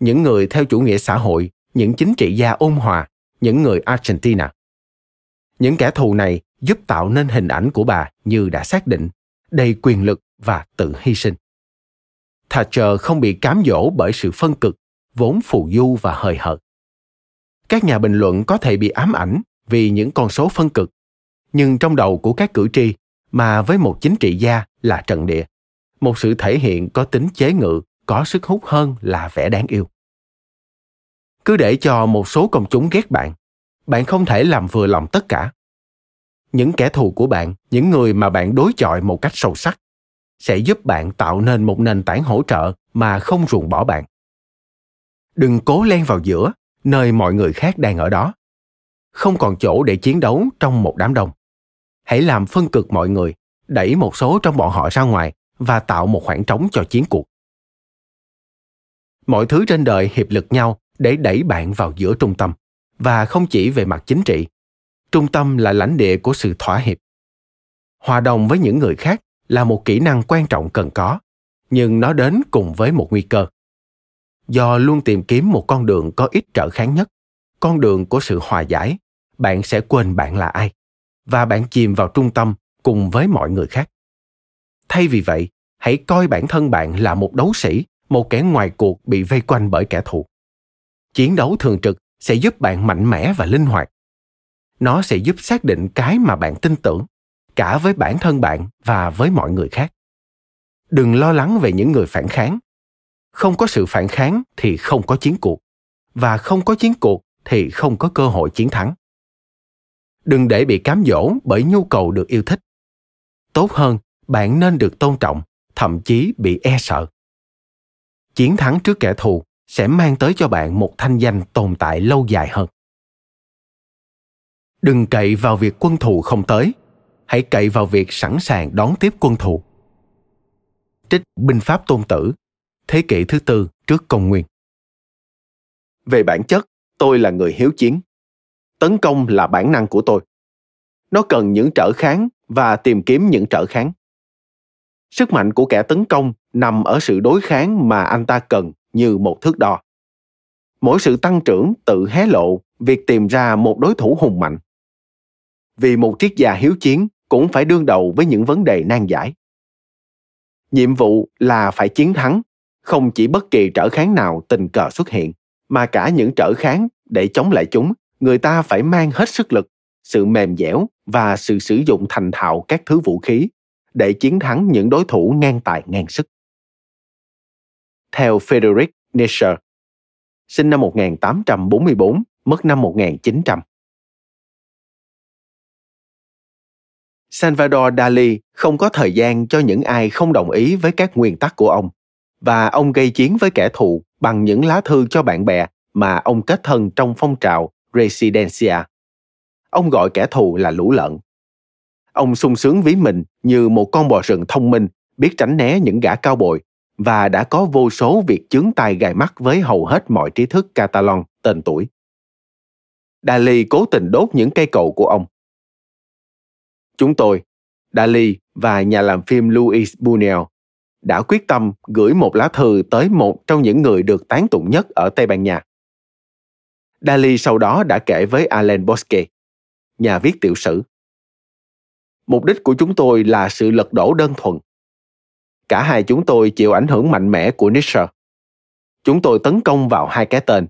Những người theo chủ nghĩa xã hội những chính trị gia ôn hòa những người argentina. Những kẻ thù này giúp tạo nên hình ảnh của bà như đã xác định, đầy quyền lực và tự hy sinh. Thatcher không bị cám dỗ bởi sự phân cực, vốn phù du và hời hợt. Các nhà bình luận có thể bị ám ảnh vì những con số phân cực, nhưng trong đầu của các cử tri mà với một chính trị gia là trận địa, một sự thể hiện có tính chế ngự, có sức hút hơn là vẻ đáng yêu. Cứ để cho một số công chúng ghét bạn, bạn không thể làm vừa lòng tất cả những kẻ thù của bạn những người mà bạn đối chọi một cách sâu sắc sẽ giúp bạn tạo nên một nền tảng hỗ trợ mà không ruồng bỏ bạn. Đừng cố len vào giữa nơi mọi người khác đang ở đó. Không còn chỗ để chiến đấu trong một đám đông. Hãy làm phân cực mọi người, đẩy một số trong bọn họ ra ngoài và tạo một khoảng trống cho chiến cuộc. Mọi thứ trên đời hiệp lực nhau để đẩy bạn vào giữa trung tâm, và không chỉ về mặt chính trị. Trung tâm là lãnh địa của sự thỏa hiệp. Hòa đồng với những người khác là một kỹ năng quan trọng cần có, nhưng nó đến cùng với một nguy cơ. Do luôn tìm kiếm một con đường có ít trở kháng nhất, con đường của sự hòa giải, bạn sẽ quên bạn là ai, và bạn chìm vào trung tâm cùng với mọi người khác. Thay vì vậy, hãy coi bản thân bạn là một đấu sĩ, một kẻ ngoài cuộc bị vây quanh bởi kẻ thù. Chiến đấu thường trực sẽ giúp bạn mạnh mẽ và linh hoạt. Nó sẽ giúp xác định cái mà bạn tin tưởng cả với bản thân bạn và với mọi người khác. Đừng lo lắng về những người phản kháng. Không có sự phản kháng thì không có chiến cuộc, và không có chiến cuộc thì không có cơ hội chiến thắng. Đừng để bị cám dỗ bởi nhu cầu được yêu thích. Tốt hơn, bạn nên được tôn trọng, thậm chí bị e sợ. Chiến thắng trước kẻ thù sẽ mang tới cho bạn một thanh danh tồn tại lâu dài hơn. Đừng cậy vào việc quân thù không tới hãy cậy vào việc sẵn sàng đón tiếp quân thù. Trích binh pháp tôn tử, thế kỷ thứ tư trước công nguyên. Về bản chất, tôi là người hiếu chiến. Tấn công là bản năng của tôi. Nó cần những trở kháng và tìm kiếm những trở kháng. Sức mạnh của kẻ tấn công nằm ở sự đối kháng mà anh ta cần như một thước đo. Mỗi sự tăng trưởng tự hé lộ việc tìm ra một đối thủ hùng mạnh. Vì một triết gia hiếu chiến cũng phải đương đầu với những vấn đề nan giải. Nhiệm vụ là phải chiến thắng, không chỉ bất kỳ trở kháng nào tình cờ xuất hiện, mà cả những trở kháng để chống lại chúng, người ta phải mang hết sức lực, sự mềm dẻo và sự sử dụng thành thạo các thứ vũ khí để chiến thắng những đối thủ ngang tài ngang sức. Theo Friedrich Nietzsche, sinh năm 1844, mất năm 1900. Salvador Dali không có thời gian cho những ai không đồng ý với các nguyên tắc của ông và ông gây chiến với kẻ thù bằng những lá thư cho bạn bè mà ông kết thân trong phong trào Residencia. Ông gọi kẻ thù là lũ lợn. Ông sung sướng ví mình như một con bò rừng thông minh, biết tránh né những gã cao bồi và đã có vô số việc chướng tay gài mắt với hầu hết mọi trí thức Catalan tên tuổi. Dali cố tình đốt những cây cầu của ông. Chúng tôi, Dali và nhà làm phim Luis Buñuel đã quyết tâm gửi một lá thư tới một trong những người được tán tụng nhất ở Tây Ban Nha. Dali sau đó đã kể với Alain Bosque, nhà viết tiểu sử. Mục đích của chúng tôi là sự lật đổ đơn thuần. Cả hai chúng tôi chịu ảnh hưởng mạnh mẽ của Nietzsche. Chúng tôi tấn công vào hai cái tên.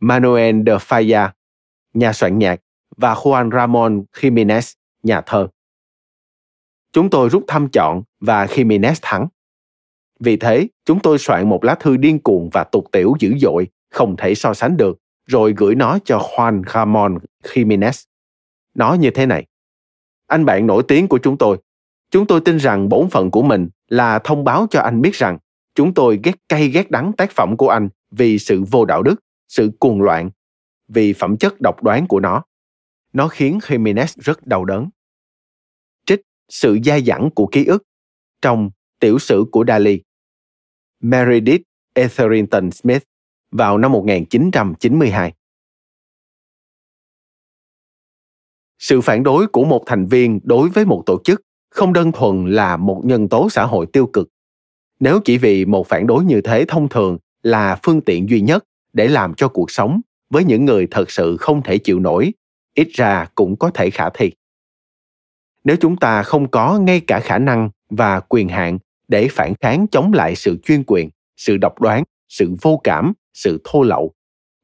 Manuel de Falla, nhà soạn nhạc, và Juan Ramon Jimenez, nhà thơ. Chúng tôi rút thăm chọn và Jimenez thắng. Vì thế, chúng tôi soạn một lá thư điên cuồng và tục tiểu dữ dội, không thể so sánh được, rồi gửi nó cho Juan Ramon Jimenez. Nó như thế này. Anh bạn nổi tiếng của chúng tôi, chúng tôi tin rằng bổn phận của mình là thông báo cho anh biết rằng chúng tôi ghét cay ghét đắng tác phẩm của anh vì sự vô đạo đức, sự cuồng loạn, vì phẩm chất độc đoán của nó. Nó khiến Jimenez rất đau đớn. Trích sự dai dẳng của ký ức trong tiểu sử của Dali. Meredith Etherington Smith vào năm 1992. Sự phản đối của một thành viên đối với một tổ chức không đơn thuần là một nhân tố xã hội tiêu cực. Nếu chỉ vì một phản đối như thế thông thường là phương tiện duy nhất để làm cho cuộc sống với những người thật sự không thể chịu nổi, ít ra cũng có thể khả thi. Nếu chúng ta không có ngay cả khả năng và quyền hạn để phản kháng chống lại sự chuyên quyền, sự độc đoán, sự vô cảm, sự thô lậu,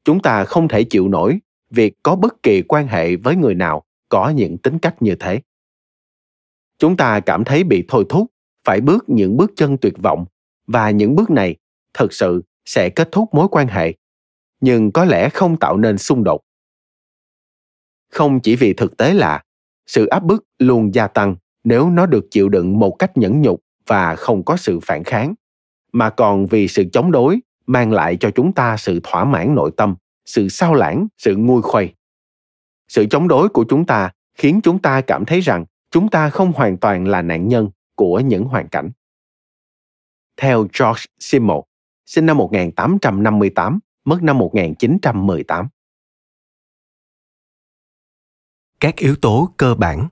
chúng ta không thể chịu nổi việc có bất kỳ quan hệ với người nào có những tính cách như thế. Chúng ta cảm thấy bị thôi thúc phải bước những bước chân tuyệt vọng và những bước này thực sự sẽ kết thúc mối quan hệ nhưng có lẽ không tạo nên xung đột không chỉ vì thực tế là sự áp bức luôn gia tăng nếu nó được chịu đựng một cách nhẫn nhục và không có sự phản kháng mà còn vì sự chống đối mang lại cho chúng ta sự thỏa mãn nội tâm sự sao lãng sự nguôi khuây sự chống đối của chúng ta khiến chúng ta cảm thấy rằng chúng ta không hoàn toàn là nạn nhân của những hoàn cảnh. Theo George Simmel, sinh năm 1858, mất năm 1918. Các yếu tố cơ bản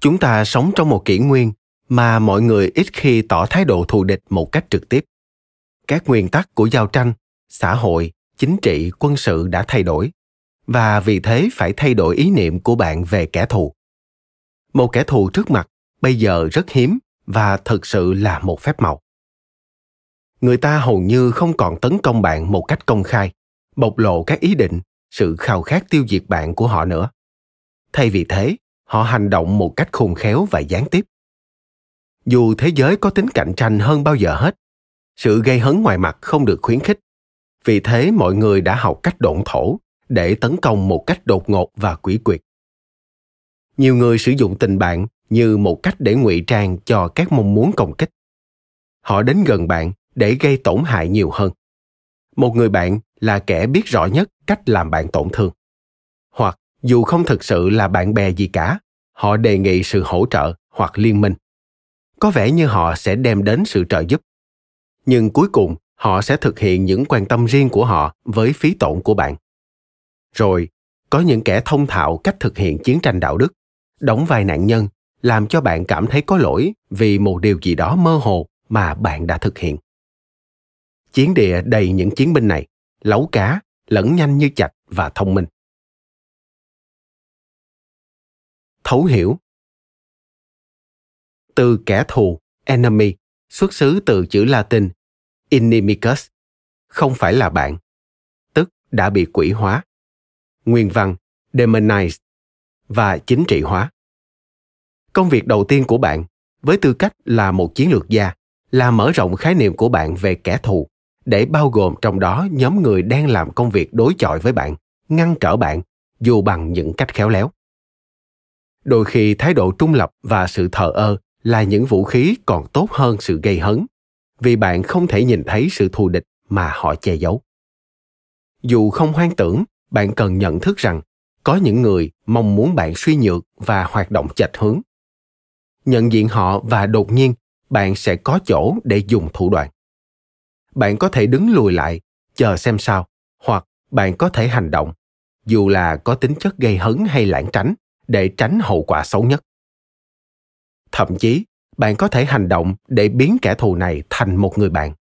Chúng ta sống trong một kỷ nguyên mà mọi người ít khi tỏ thái độ thù địch một cách trực tiếp. Các nguyên tắc của giao tranh, xã hội, chính trị, quân sự đã thay đổi và vì thế phải thay đổi ý niệm của bạn về kẻ thù. Một kẻ thù trước mặt bây giờ rất hiếm và thực sự là một phép màu người ta hầu như không còn tấn công bạn một cách công khai bộc lộ các ý định sự khao khát tiêu diệt bạn của họ nữa. Thay vì thế, họ hành động một cách khôn khéo và gián tiếp. Dù thế giới có tính cạnh tranh hơn bao giờ hết, sự gây hấn ngoài mặt không được khuyến khích. Vì thế, mọi người đã học cách độn thổ để tấn công một cách đột ngột và quỷ quyệt. Nhiều người sử dụng tình bạn như một cách để ngụy trang cho các mong muốn công kích. Họ đến gần bạn để gây tổn hại nhiều hơn. Một người bạn là kẻ biết rõ nhất cách làm bạn tổn thương. Hoặc, dù không thực sự là bạn bè gì cả, họ đề nghị sự hỗ trợ hoặc liên minh. Có vẻ như họ sẽ đem đến sự trợ giúp. Nhưng cuối cùng, họ sẽ thực hiện những quan tâm riêng của họ với phí tổn của bạn. Rồi, có những kẻ thông thạo cách thực hiện chiến tranh đạo đức, đóng vai nạn nhân, làm cho bạn cảm thấy có lỗi vì một điều gì đó mơ hồ mà bạn đã thực hiện. Chiến địa đầy những chiến binh này lấu cá, lẫn nhanh như chạch và thông minh. Thấu hiểu. Từ kẻ thù, enemy, xuất xứ từ chữ latin, inimicus, không phải là bạn, tức đã bị quỷ hóa. Nguyên văn, demonized, và chính trị hóa. Công việc đầu tiên của bạn, với tư cách là một chiến lược gia, là mở rộng khái niệm của bạn về kẻ thù để bao gồm trong đó nhóm người đang làm công việc đối chọi với bạn, ngăn trở bạn, dù bằng những cách khéo léo. Đôi khi thái độ trung lập và sự thờ ơ là những vũ khí còn tốt hơn sự gây hấn, vì bạn không thể nhìn thấy sự thù địch mà họ che giấu. Dù không hoang tưởng, bạn cần nhận thức rằng có những người mong muốn bạn suy nhược và hoạt động chệch hướng. Nhận diện họ và đột nhiên, bạn sẽ có chỗ để dùng thủ đoạn bạn có thể đứng lùi lại, chờ xem sao, hoặc bạn có thể hành động, dù là có tính chất gây hấn hay lãng tránh, để tránh hậu quả xấu nhất. Thậm chí, bạn có thể hành động để biến kẻ thù này thành một người bạn.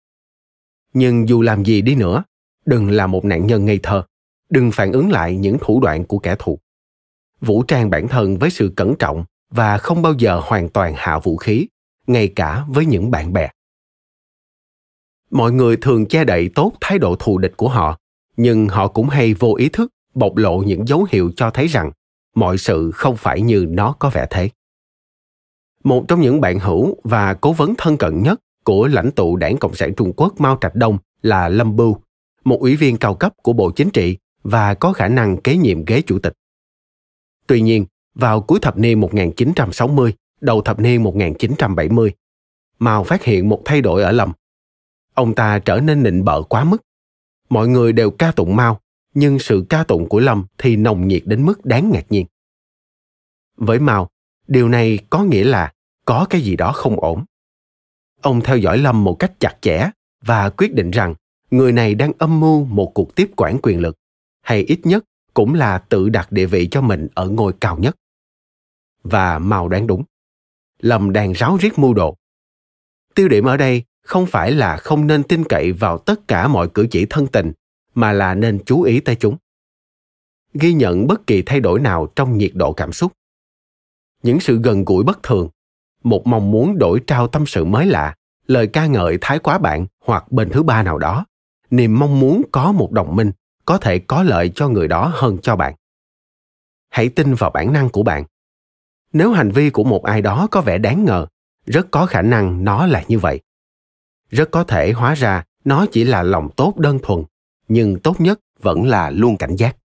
Nhưng dù làm gì đi nữa, đừng là một nạn nhân ngây thơ, đừng phản ứng lại những thủ đoạn của kẻ thù. Vũ trang bản thân với sự cẩn trọng và không bao giờ hoàn toàn hạ vũ khí, ngay cả với những bạn bè mọi người thường che đậy tốt thái độ thù địch của họ nhưng họ cũng hay vô ý thức bộc lộ những dấu hiệu cho thấy rằng mọi sự không phải như nó có vẻ thế một trong những bạn hữu và cố vấn thân cận nhất của lãnh tụ đảng Cộng sản Trung Quốc Mao Trạch Đông là Lâm Bưu, một ủy viên cao cấp của Bộ Chính trị và có khả năng kế nhiệm ghế chủ tịch. Tuy nhiên, vào cuối thập niên 1960, đầu thập niên 1970, Mao phát hiện một thay đổi ở Lâm. Ông ta trở nên nịnh bợ quá mức. Mọi người đều ca tụng Mao, nhưng sự ca tụng của Lâm thì nồng nhiệt đến mức đáng ngạc nhiên. Với Mao, điều này có nghĩa là có cái gì đó không ổn. Ông theo dõi Lâm một cách chặt chẽ và quyết định rằng người này đang âm mưu một cuộc tiếp quản quyền lực, hay ít nhất cũng là tự đặt địa vị cho mình ở ngôi cao nhất. Và Mao đoán đúng. Lâm đang ráo riết mưu đồ. Tiêu điểm ở đây không phải là không nên tin cậy vào tất cả mọi cử chỉ thân tình, mà là nên chú ý tới chúng. Ghi nhận bất kỳ thay đổi nào trong nhiệt độ cảm xúc. Những sự gần gũi bất thường, một mong muốn đổi trao tâm sự mới lạ, lời ca ngợi thái quá bạn hoặc bên thứ ba nào đó, niềm mong muốn có một đồng minh có thể có lợi cho người đó hơn cho bạn. Hãy tin vào bản năng của bạn. Nếu hành vi của một ai đó có vẻ đáng ngờ, rất có khả năng nó là như vậy. Rất có thể hóa ra nó chỉ là lòng tốt đơn thuần, nhưng tốt nhất vẫn là luôn cảnh giác.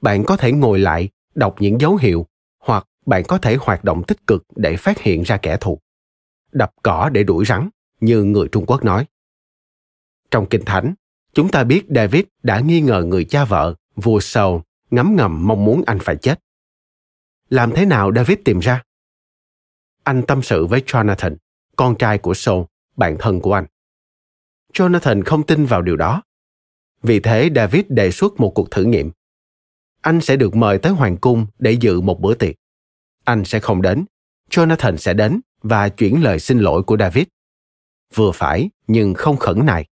Bạn có thể ngồi lại, đọc những dấu hiệu hoặc bạn có thể hoạt động tích cực để phát hiện ra kẻ thù. Đập cỏ để đuổi rắn, như người Trung Quốc nói. Trong Kinh Thánh, chúng ta biết David đã nghi ngờ người cha vợ, vua Saul, ngấm ngầm mong muốn anh phải chết. Làm thế nào David tìm ra? Anh tâm sự với Jonathan, con trai của Saul, bạn thân của anh. Jonathan không tin vào điều đó. Vì thế David đề xuất một cuộc thử nghiệm. Anh sẽ được mời tới hoàng cung để dự một bữa tiệc. Anh sẽ không đến, Jonathan sẽ đến và chuyển lời xin lỗi của David. Vừa phải nhưng không khẩn nại.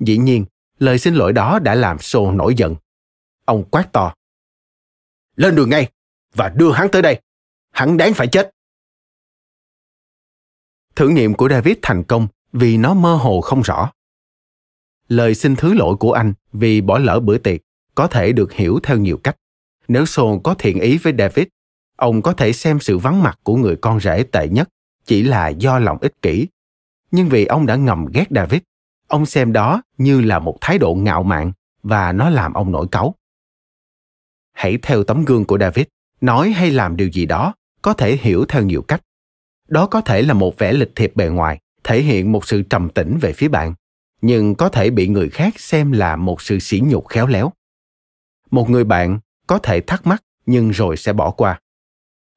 Dĩ nhiên, lời xin lỗi đó đã làm Saul nổi giận. Ông quát to. Lên đường ngay và đưa hắn tới đây. Hắn đáng phải chết. Thử nghiệm của David thành công vì nó mơ hồ không rõ. Lời xin thứ lỗi của anh vì bỏ lỡ bữa tiệc có thể được hiểu theo nhiều cách. Nếu Saul có thiện ý với David, ông có thể xem sự vắng mặt của người con rể tệ nhất chỉ là do lòng ích kỷ. Nhưng vì ông đã ngầm ghét David, ông xem đó như là một thái độ ngạo mạn và nó làm ông nổi cáu. Hãy theo tấm gương của David, nói hay làm điều gì đó có thể hiểu theo nhiều cách. Đó có thể là một vẻ lịch thiệp bề ngoài, thể hiện một sự trầm tĩnh về phía bạn, nhưng có thể bị người khác xem là một sự sỉ nhục khéo léo. Một người bạn có thể thắc mắc nhưng rồi sẽ bỏ qua.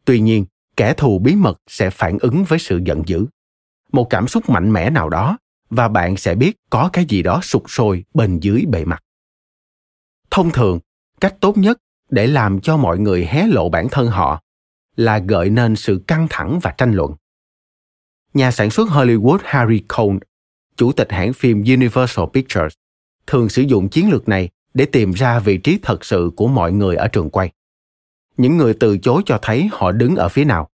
Tuy nhiên, kẻ thù bí mật sẽ phản ứng với sự giận dữ. Một cảm xúc mạnh mẽ nào đó và bạn sẽ biết có cái gì đó sụt sôi bên dưới bề mặt. Thông thường, cách tốt nhất để làm cho mọi người hé lộ bản thân họ là gợi nên sự căng thẳng và tranh luận. Nhà sản xuất Hollywood Harry Cohn, chủ tịch hãng phim Universal Pictures, thường sử dụng chiến lược này để tìm ra vị trí thật sự của mọi người ở trường quay. Những người từ chối cho thấy họ đứng ở phía nào.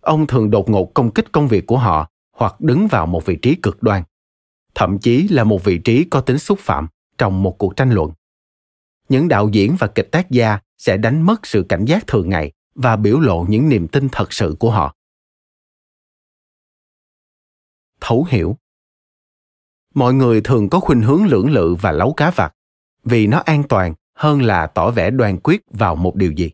Ông thường đột ngột công kích công việc của họ hoặc đứng vào một vị trí cực đoan, thậm chí là một vị trí có tính xúc phạm trong một cuộc tranh luận. Những đạo diễn và kịch tác gia sẽ đánh mất sự cảnh giác thường ngày và biểu lộ những niềm tin thật sự của họ. Thấu hiểu. Mọi người thường có khuynh hướng lưỡng lự và lấu cá vặt, vì nó an toàn hơn là tỏ vẻ đoàn quyết vào một điều gì.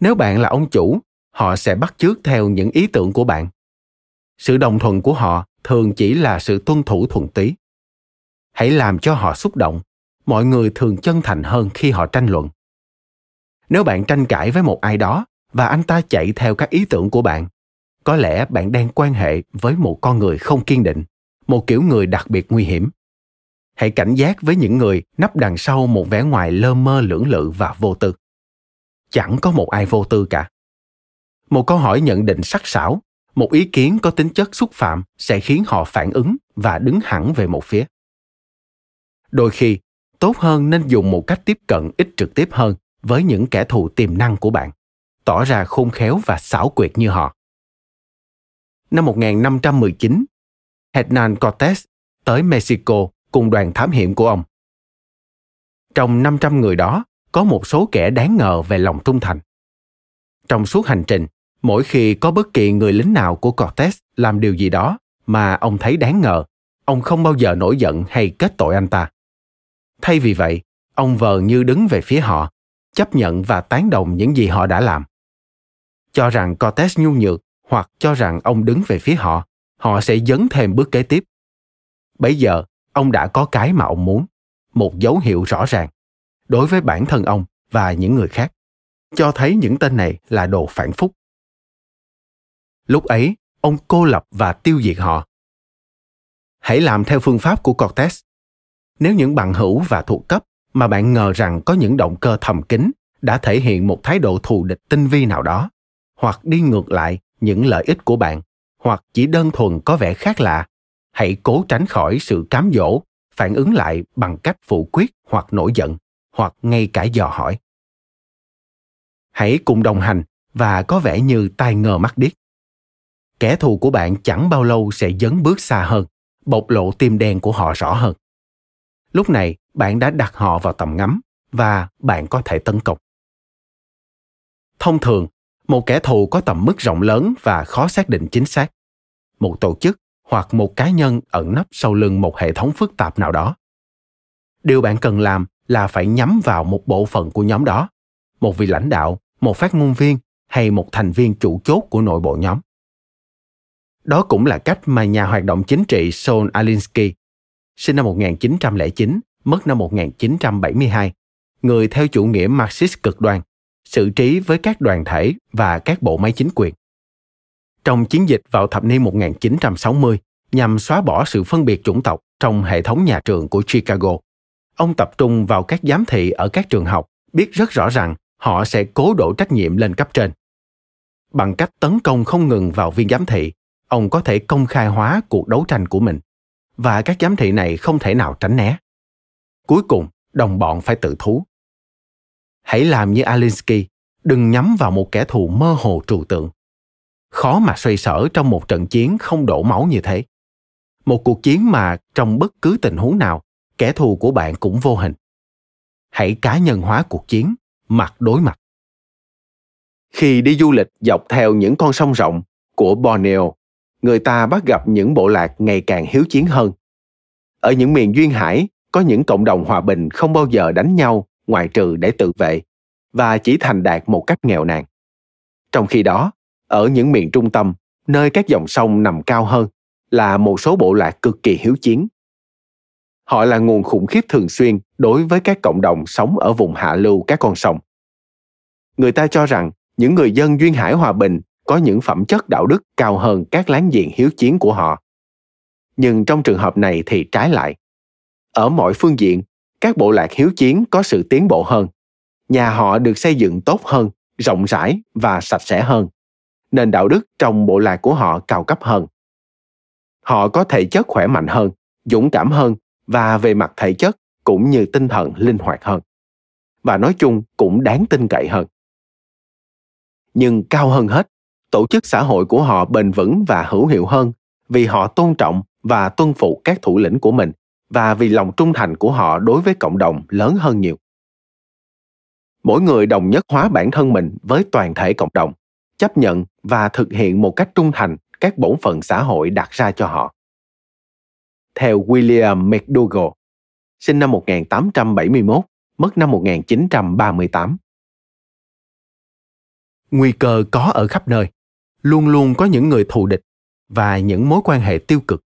Nếu bạn là ông chủ, họ sẽ bắt chước theo những ý tưởng của bạn. Sự đồng thuận của họ thường chỉ là sự tuân thủ thuần túy. Hãy làm cho họ xúc động. Mọi người thường chân thành hơn khi họ tranh luận nếu bạn tranh cãi với một ai đó và anh ta chạy theo các ý tưởng của bạn, có lẽ bạn đang quan hệ với một con người không kiên định, một kiểu người đặc biệt nguy hiểm. Hãy cảnh giác với những người nấp đằng sau một vẻ ngoài lơ mơ, lưỡng lự và vô tư. Chẳng có một ai vô tư cả. Một câu hỏi nhận định sắc sảo, một ý kiến có tính chất xúc phạm sẽ khiến họ phản ứng và đứng hẳn về một phía. Đôi khi, tốt hơn nên dùng một cách tiếp cận ít trực tiếp hơn với những kẻ thù tiềm năng của bạn, tỏ ra khôn khéo và xảo quyệt như họ. Năm 1519, Hernan Cortés tới Mexico cùng đoàn thám hiểm của ông. Trong 500 người đó, có một số kẻ đáng ngờ về lòng trung thành. Trong suốt hành trình, mỗi khi có bất kỳ người lính nào của Cortés làm điều gì đó mà ông thấy đáng ngờ, ông không bao giờ nổi giận hay kết tội anh ta. Thay vì vậy, ông vờ như đứng về phía họ, chấp nhận và tán đồng những gì họ đã làm. Cho rằng Cortes nhu nhược hoặc cho rằng ông đứng về phía họ, họ sẽ dấn thêm bước kế tiếp. Bây giờ, ông đã có cái mà ông muốn, một dấu hiệu rõ ràng đối với bản thân ông và những người khác, cho thấy những tên này là đồ phản phúc. Lúc ấy, ông cô lập và tiêu diệt họ. Hãy làm theo phương pháp của Cortes Nếu những bằng hữu và thuộc cấp mà bạn ngờ rằng có những động cơ thầm kín đã thể hiện một thái độ thù địch tinh vi nào đó, hoặc đi ngược lại những lợi ích của bạn, hoặc chỉ đơn thuần có vẻ khác lạ, hãy cố tránh khỏi sự cám dỗ, phản ứng lại bằng cách phủ quyết hoặc nổi giận, hoặc ngay cả dò hỏi. Hãy cùng đồng hành và có vẻ như tai ngờ mắt điếc. Kẻ thù của bạn chẳng bao lâu sẽ dấn bước xa hơn, bộc lộ tim đen của họ rõ hơn lúc này bạn đã đặt họ vào tầm ngắm và bạn có thể tấn công. Thông thường một kẻ thù có tầm mức rộng lớn và khó xác định chính xác. Một tổ chức hoặc một cá nhân ẩn nấp sau lưng một hệ thống phức tạp nào đó. Điều bạn cần làm là phải nhắm vào một bộ phận của nhóm đó một vị lãnh đạo một phát ngôn viên hay một thành viên chủ chốt của nội bộ nhóm. Đó cũng là cách mà nhà hoạt động chính trị Saul Alinsky, sinh năm 1909, mất năm 1972, người theo chủ nghĩa Marxist cực đoan, xử trí với các đoàn thể và các bộ máy chính quyền. Trong chiến dịch vào thập niên 1960 nhằm xóa bỏ sự phân biệt chủng tộc trong hệ thống nhà trường của Chicago, ông tập trung vào các giám thị ở các trường học biết rất rõ rằng họ sẽ cố đổ trách nhiệm lên cấp trên. Bằng cách tấn công không ngừng vào viên giám thị, ông có thể công khai hóa cuộc đấu tranh của mình và các giám thị này không thể nào tránh né. Cuối cùng, đồng bọn phải tự thú. Hãy làm như Alinsky, đừng nhắm vào một kẻ thù mơ hồ trừu tượng. Khó mà xoay sở trong một trận chiến không đổ máu như thế. Một cuộc chiến mà trong bất cứ tình huống nào, kẻ thù của bạn cũng vô hình. Hãy cá nhân hóa cuộc chiến, mặt đối mặt. Khi đi du lịch dọc theo những con sông rộng của Borneo, người ta bắt gặp những bộ lạc ngày càng hiếu chiến hơn. Ở những miền duyên hải, có những cộng đồng hòa bình không bao giờ đánh nhau ngoại trừ để tự vệ và chỉ thành đạt một cách nghèo nàn. Trong khi đó, ở những miền trung tâm, nơi các dòng sông nằm cao hơn, là một số bộ lạc cực kỳ hiếu chiến. Họ là nguồn khủng khiếp thường xuyên đối với các cộng đồng sống ở vùng hạ lưu các con sông. Người ta cho rằng những người dân duyên hải hòa bình có những phẩm chất đạo đức cao hơn các láng giềng hiếu chiến của họ. Nhưng trong trường hợp này thì trái lại. Ở mọi phương diện, các bộ lạc hiếu chiến có sự tiến bộ hơn. Nhà họ được xây dựng tốt hơn, rộng rãi và sạch sẽ hơn. Nền đạo đức trong bộ lạc của họ cao cấp hơn. Họ có thể chất khỏe mạnh hơn, dũng cảm hơn và về mặt thể chất cũng như tinh thần linh hoạt hơn và nói chung cũng đáng tin cậy hơn nhưng cao hơn hết tổ chức xã hội của họ bền vững và hữu hiệu hơn vì họ tôn trọng và tuân phục các thủ lĩnh của mình và vì lòng trung thành của họ đối với cộng đồng lớn hơn nhiều mỗi người đồng nhất hóa bản thân mình với toàn thể cộng đồng chấp nhận và thực hiện một cách trung thành các bổn phận xã hội đặt ra cho họ. Theo William McDougall, sinh năm 1871, mất năm 1938. Nguy cơ có ở khắp nơi, luôn luôn có những người thù địch và những mối quan hệ tiêu cực.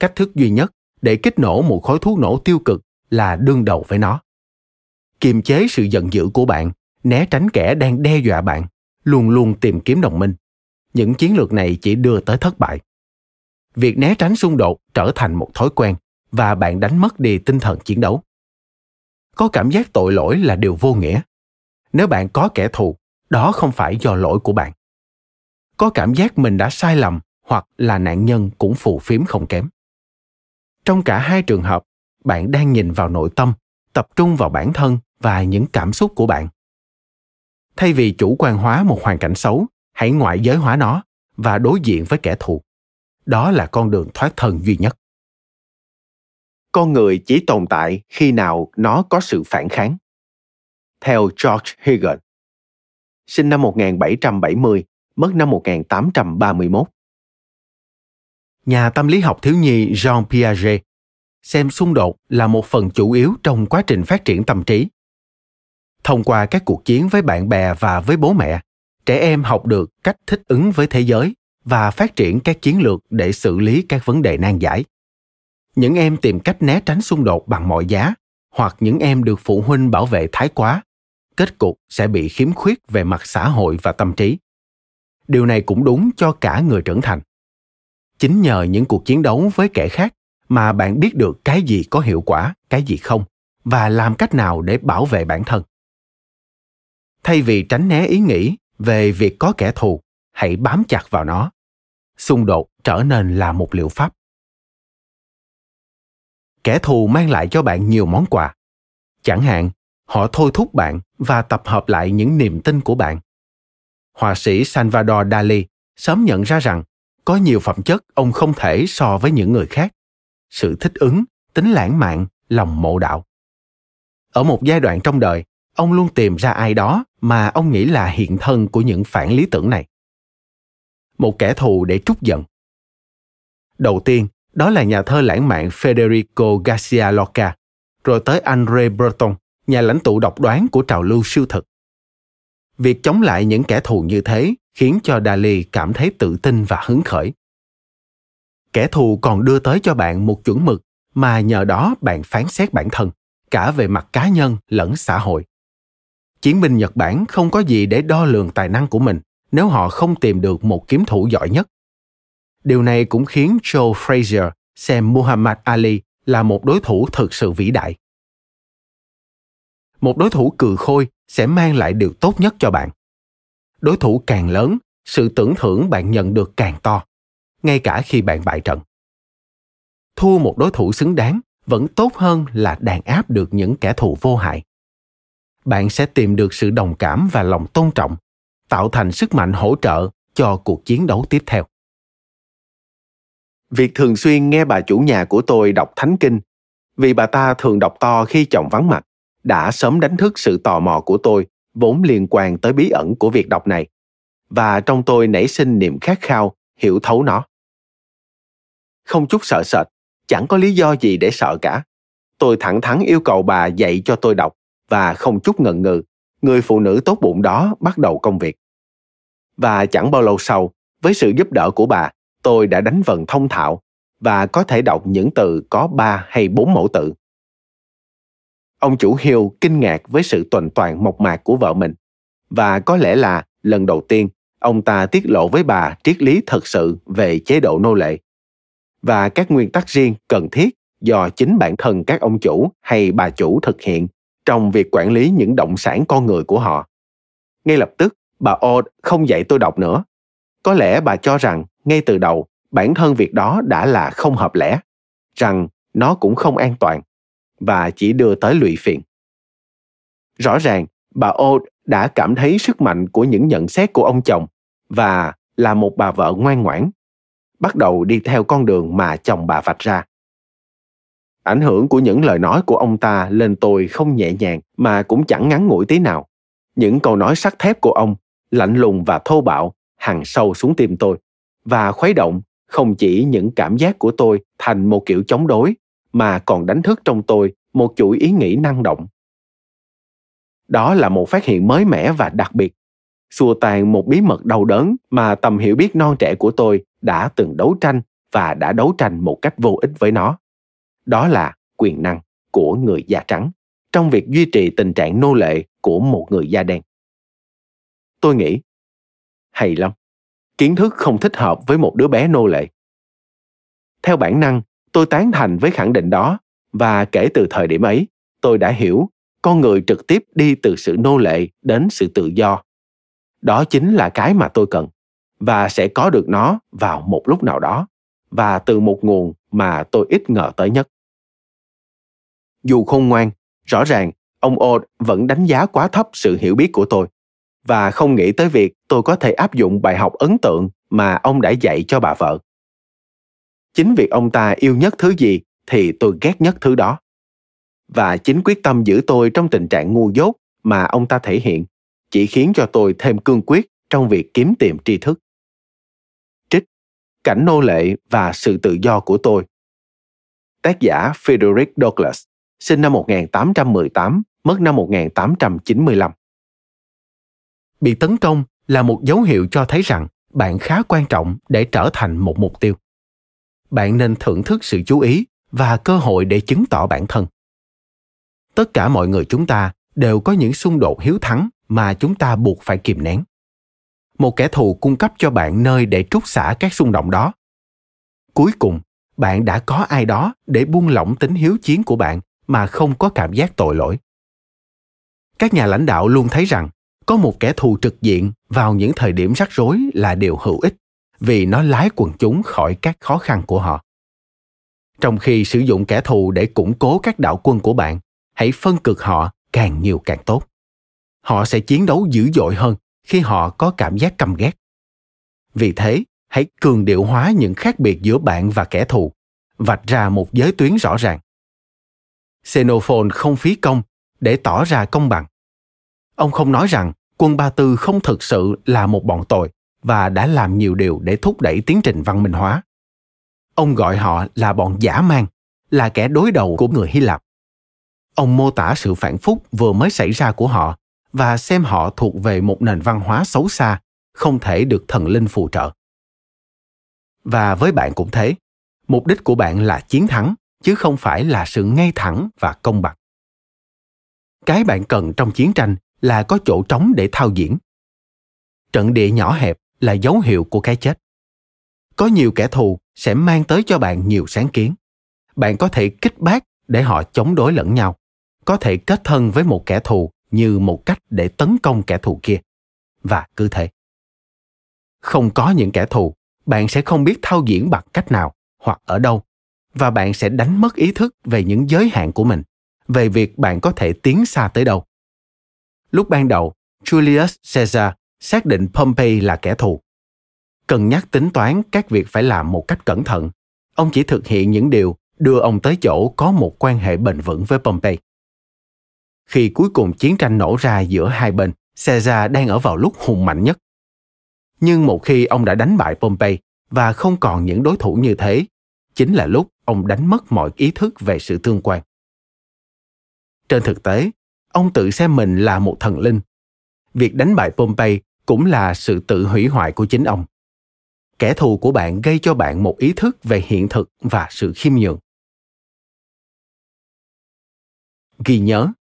Cách thức duy nhất để kích nổ một khối thuốc nổ tiêu cực là đương đầu với nó. Kiềm chế sự giận dữ của bạn, né tránh kẻ đang đe dọa bạn, luôn luôn tìm kiếm đồng minh. Những chiến lược này chỉ đưa tới thất bại. Việc né tránh xung đột trở thành một thói quen và bạn đánh mất đi tinh thần chiến đấu. Có cảm giác tội lỗi là điều vô nghĩa. Nếu bạn có kẻ thù, đó không phải do lỗi của bạn. Có cảm giác mình đã sai lầm hoặc là nạn nhân cũng phù phiếm không kém. Trong cả hai trường hợp, bạn đang nhìn vào nội tâm, tập trung vào bản thân và những cảm xúc của bạn thay vì chủ quan hóa một hoàn cảnh xấu hãy ngoại giới hóa nó và đối diện với kẻ thù đó là con đường thoát thân duy nhất con người chỉ tồn tại khi nào nó có sự phản kháng. Theo George Higgins, sinh năm 1770, mất năm 1831. Nhà tâm lý học thiếu nhi Jean Piaget xem xung đột là một phần chủ yếu trong quá trình phát triển tâm trí. Thông qua các cuộc chiến với bạn bè và với bố mẹ, trẻ em học được cách thích ứng với thế giới và phát triển các chiến lược để xử lý các vấn đề nan giải. Những em tìm cách né tránh xung đột bằng mọi giá, hoặc những em được phụ huynh bảo vệ thái quá, kết cục sẽ bị khiếm khuyết về mặt xã hội và tâm trí điều này cũng đúng cho cả người trưởng thành. Chính nhờ những cuộc chiến đấu với kẻ khác mà bạn biết được cái gì có hiệu quả, cái gì không, và làm cách nào để bảo vệ bản thân. Thay vì tránh né ý nghĩ về việc có kẻ thù, hãy bám chặt vào nó. Xung đột trở nên là một liệu pháp. Kẻ thù mang lại cho bạn nhiều món quà. Chẳng hạn, họ thôi thúc bạn và tập hợp lại những niềm tin của bạn họa sĩ salvador dali sớm nhận ra rằng có nhiều phẩm chất ông không thể so với những người khác. Sự thích ứng, tính lãng mạn, lòng mộ đạo. Ở một giai đoạn trong đời, ông luôn tìm ra ai đó mà ông nghĩ là hiện thân của những phản lý tưởng này. Một kẻ thù để trút giận. Đầu tiên, đó là nhà thơ lãng mạn federico garcia lorca, rồi tới andré breton, nhà lãnh tụ độc đoán của trào lưu siêu thực việc chống lại những kẻ thù như thế khiến cho dali cảm thấy tự tin và hứng khởi kẻ thù còn đưa tới cho bạn một chuẩn mực, mà nhờ đó bạn phán xét bản thân, cả về mặt cá nhân lẫn xã hội chiến binh Nhật Bản không có gì để đo lường tài năng của mình nếu họ không tìm được một kiếm thủ giỏi nhất. Điều này cũng khiến Joe Frazier xem Muhammad Ali là một đối thủ thực sự vĩ đại. Một đối thủ cừ khôi sẽ mang lại điều tốt nhất cho bạn. Đối thủ càng lớn, sự tưởng thưởng bạn nhận được càng to, ngay cả khi bạn bại trận. Thua một đối thủ xứng đáng vẫn tốt hơn là đàn áp được những kẻ thù vô hại bạn sẽ tìm được sự đồng cảm và lòng tôn trọng tạo thành sức mạnh hỗ trợ cho cuộc chiến đấu tiếp theo việc thường xuyên nghe bà chủ nhà của tôi đọc thánh kinh vì bà ta thường đọc to khi chồng vắng mặt đã sớm đánh thức sự tò mò của tôi vốn liên quan tới bí ẩn của việc đọc này và trong tôi nảy sinh niềm khát khao hiểu thấu nó không chút sợ sệt chẳng có lý do gì để sợ cả tôi thẳng thắn yêu cầu bà dạy cho tôi đọc và không chút ngần ngừ, người phụ nữ tốt bụng đó bắt đầu công việc. Và chẳng bao lâu sau, với sự giúp đỡ của bà, tôi đã đánh vần thông thạo và có thể đọc những từ có ba hay bốn mẫu tự. Ông chủ Hill kinh ngạc với sự tuần toàn mộc mạc của vợ mình và có lẽ là lần đầu tiên ông ta tiết lộ với bà triết lý thật sự về chế độ nô lệ và các nguyên tắc riêng cần thiết do chính bản thân các ông chủ hay bà chủ thực hiện trong việc quản lý những động sản con người của họ. Ngay lập tức, bà Old không dạy tôi đọc nữa. Có lẽ bà cho rằng ngay từ đầu bản thân việc đó đã là không hợp lẽ, rằng nó cũng không an toàn và chỉ đưa tới lụy phiền. Rõ ràng, bà O đã cảm thấy sức mạnh của những nhận xét của ông chồng và là một bà vợ ngoan ngoãn, bắt đầu đi theo con đường mà chồng bà vạch ra. Ảnh hưởng của những lời nói của ông ta lên tôi không nhẹ nhàng mà cũng chẳng ngắn ngủi tí nào. Những câu nói sắt thép của ông, lạnh lùng và thô bạo, hằn sâu xuống tim tôi và khuấy động không chỉ những cảm giác của tôi thành một kiểu chống đối mà còn đánh thức trong tôi một chuỗi ý nghĩ năng động. Đó là một phát hiện mới mẻ và đặc biệt. Xua tan một bí mật đau đớn mà tầm hiểu biết non trẻ của tôi đã từng đấu tranh và đã đấu tranh một cách vô ích với nó. Đó là quyền năng của người da trắng trong việc duy trì tình trạng nô lệ của một người da đen. Tôi nghĩ, hay lắm, kiến thức không thích hợp với một đứa bé nô lệ. Theo bản năng tôi tán thành với khẳng định đó, và kể từ thời điểm ấy, tôi đã hiểu con người trực tiếp đi từ sự nô lệ đến sự tự do. Đó chính là cái mà tôi cần, và sẽ có được nó vào một lúc nào đó, và từ một nguồn mà tôi ít ngờ tới nhất. Dù khôn ngoan, rõ ràng, ông Old vẫn đánh giá quá thấp sự hiểu biết của tôi, và không nghĩ tới việc tôi có thể áp dụng bài học ấn tượng mà ông đã dạy cho bà vợ chính việc ông ta yêu nhất thứ gì thì tôi ghét nhất thứ đó và chính quyết tâm giữ tôi trong tình trạng ngu dốt mà ông ta thể hiện chỉ khiến cho tôi thêm cương quyết trong việc kiếm tìm tri thức. Trích Cảnh nô lệ và sự tự do của tôi Tác giả Frederick Douglass, sinh năm 1818, mất năm 1895. Bị tấn công là một dấu hiệu cho thấy rằng bạn khá quan trọng để trở thành một mục tiêu. Bạn nên thưởng thức sự chú ý và cơ hội để chứng tỏ bản thân. Tất cả mọi người chúng ta đều có những xung đột hiếu thắng mà chúng ta buộc phải kìm nén. Một kẻ thù cung cấp cho bạn nơi để trút xả các xung động đó. Cuối cùng, bạn đã có ai đó để buông lỏng tính hiếu chiến của bạn mà không có cảm giác tội lỗi. Các nhà lãnh đạo luôn thấy rằng có một kẻ thù trực diện vào những thời điểm rắc rối là điều hữu ích vì nó lái quần chúng khỏi các khó khăn của họ. Trong khi sử dụng kẻ thù để củng cố các đạo quân của bạn, hãy phân cực họ càng nhiều càng tốt. Họ sẽ chiến đấu dữ dội hơn khi họ có cảm giác căm ghét. Vì thế, hãy cường điệu hóa những khác biệt giữa bạn và kẻ thù, vạch ra một giới tuyến rõ ràng. Xenophon không phí công để tỏ ra công bằng. Ông không nói rằng quân ba tư không thực sự là một bọn tội và đã làm nhiều điều để thúc đẩy tiến trình văn minh hóa. Ông gọi họ là bọn giả mang, là kẻ đối đầu của người hy lạp. Ông mô tả sự phản phúc vừa mới xảy ra của họ và xem họ thuộc về một nền văn hóa xấu xa, không thể được thần linh phù trợ. Và với bạn cũng thế, mục đích của bạn là chiến thắng, chứ không phải là sự ngay thẳng và công bằng. Cái bạn cần trong chiến tranh là có chỗ trống để thao diễn. Trận địa nhỏ hẹp là dấu hiệu của cái chết. Có nhiều kẻ thù sẽ mang tới cho bạn nhiều sáng kiến. Bạn có thể kích bác để họ chống đối lẫn nhau. Có thể kết thân với một kẻ thù như một cách để tấn công kẻ thù kia. Và cứ thế. Không có những kẻ thù, bạn sẽ không biết thao diễn bằng cách nào hoặc ở đâu. Và bạn sẽ đánh mất ý thức về những giới hạn của mình, về việc bạn có thể tiến xa tới đâu. Lúc ban đầu, julius caesar xác định pompey là kẻ thù cần nhắc tính toán các việc phải làm một cách cẩn thận ông chỉ thực hiện những điều đưa ông tới chỗ có một quan hệ bền vững với pompey khi cuối cùng chiến tranh nổ ra giữa hai bên, Caesar đang ở vào lúc hùng mạnh nhất. Nhưng một khi ông đã đánh bại Pompey và không còn những đối thủ như thế, chính là lúc ông đánh mất mọi ý thức về sự tương quan. Trên thực tế, ông tự xem mình là một thần linh. Việc đánh bại Pompey cũng là sự tự hủy hoại của chính ông. Kẻ thù của bạn gây cho bạn một ý thức về hiện thực và sự khiêm nhường. Ghi nhớ,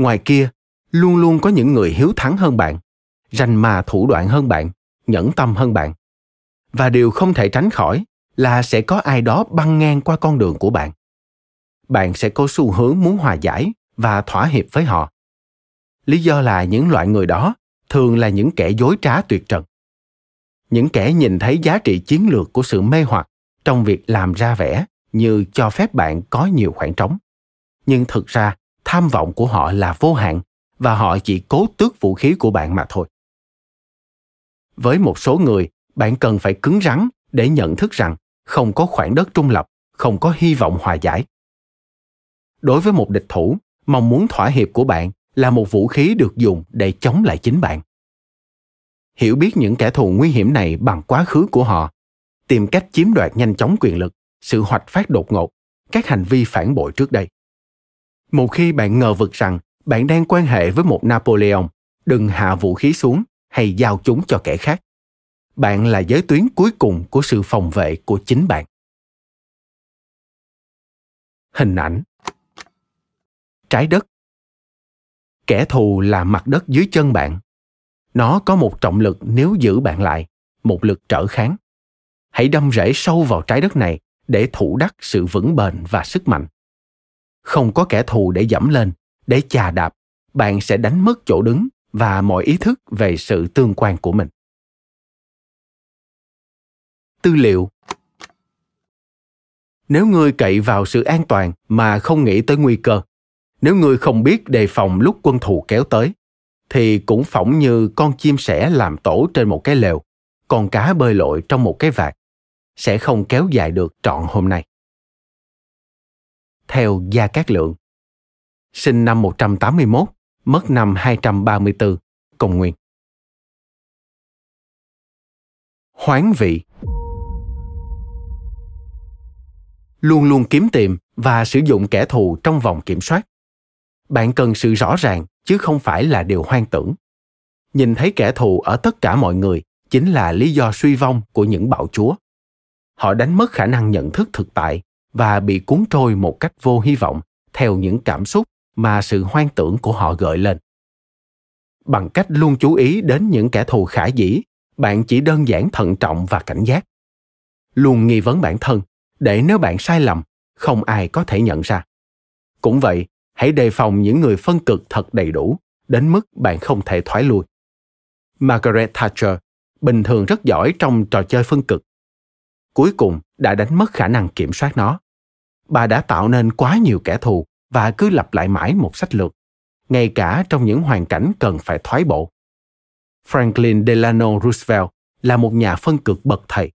ngoài kia luôn luôn có những người hiếu thắng hơn bạn rành mà thủ đoạn hơn bạn nhẫn tâm hơn bạn và điều không thể tránh khỏi là sẽ có ai đó băng ngang qua con đường của bạn bạn sẽ có xu hướng muốn hòa giải và thỏa hiệp với họ lý do là những loại người đó thường là những kẻ dối trá tuyệt trần. Những kẻ nhìn thấy giá trị chiến lược của sự mê hoặc trong việc làm ra vẻ như cho phép bạn có nhiều khoảng trống. Nhưng thực ra, tham vọng của họ là vô hạn và họ chỉ cố tước vũ khí của bạn mà thôi. Với một số người, bạn cần phải cứng rắn để nhận thức rằng không có khoảng đất trung lập, không có hy vọng hòa giải. Đối với một địch thủ, mong muốn thỏa hiệp của bạn là một vũ khí được dùng để chống lại chính bạn. Hiểu biết những kẻ thù nguy hiểm này bằng quá khứ của họ. Tìm cách chiếm đoạt nhanh chóng quyền lực, sự hoạch phát đột ngột, các hành vi phản bội trước đây. Một khi bạn ngờ vực rằng bạn đang quan hệ với một napoleon, đừng hạ vũ khí xuống hay giao chúng cho kẻ khác. Bạn là giới tuyến cuối cùng của sự phòng vệ của chính bạn. Hình ảnh. Trái đất kẻ thù là mặt đất dưới chân bạn. Nó có một trọng lực nếu giữ bạn lại, một lực trở kháng. Hãy đâm rễ sâu vào trái đất này để thủ đắc sự vững bền và sức mạnh. Không có kẻ thù để dẫm lên, để chà đạp, bạn sẽ đánh mất chỗ đứng và mọi ý thức về sự tương quan của mình. Tư liệu. Nếu ngươi cậy vào sự an toàn mà không nghĩ tới nguy cơ nếu ngươi không biết đề phòng lúc quân thù kéo tới thì cũng phỏng như con chim sẻ làm tổ trên một cái lều con cá bơi lội trong một cái vạt sẽ không kéo dài được trọn hôm nay. Theo Gia Cát Lượng Sinh năm 181, mất năm 234, công nguyên. Hoán vị Luôn luôn kiếm tìm và sử dụng kẻ thù trong vòng kiểm soát. Bạn cần sự rõ ràng, chứ không phải là điều hoang tưởng. Nhìn thấy kẻ thù ở tất cả mọi người, chính là lý do suy vong của những bạo chúa. Họ đánh mất khả năng nhận thức thực tại và bị cuốn trôi một cách vô hy vọng theo những cảm xúc mà sự hoang tưởng của họ gợi lên. Bằng cách luôn chú ý đến những kẻ thù khả dĩ, bạn chỉ đơn giản thận trọng và cảnh giác. Luôn nghi vấn bản thân, để nếu bạn sai lầm, không ai có thể nhận ra. Cũng vậy hãy đề phòng những người phân cực thật đầy đủ, đến mức bạn không thể thoái lui. Margaret thatcher, bình thường rất giỏi trong trò chơi phân cực. Cuối cùng, đã đánh mất khả năng kiểm soát nó. Bà đã tạo nên quá nhiều kẻ thù và cứ lặp lại mãi một sách lược, ngay cả trong những hoàn cảnh cần phải thoái bộ. Franklin delano roosevelt là một nhà phân cực bậc thầy.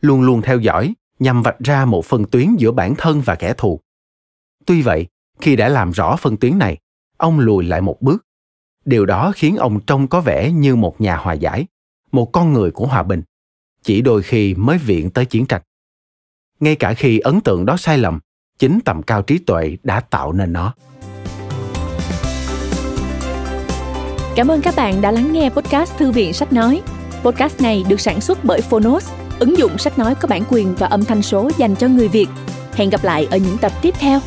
Luôn luôn theo dõi, nhằm vạch ra một phân tuyến giữa bản thân và kẻ thù. Tuy vậy khi đã làm rõ phân tuyến này, ông lùi lại một bước. Điều đó khiến ông trông có vẻ như một nhà hòa giải, một con người của hòa bình. Chỉ đôi khi mới viện tới chiến tranh. Ngay cả khi ấn tượng đó sai lầm, chính tầm cao trí tuệ đã tạo nên nó. Cảm ơn các bạn đã lắng nghe podcast thư viện sách nói. Podcast này được sản xuất bởi phonos, ứng dụng sách nói có bản quyền và âm thanh số dành cho người việt. Hẹn gặp lại ở những tập tiếp theo.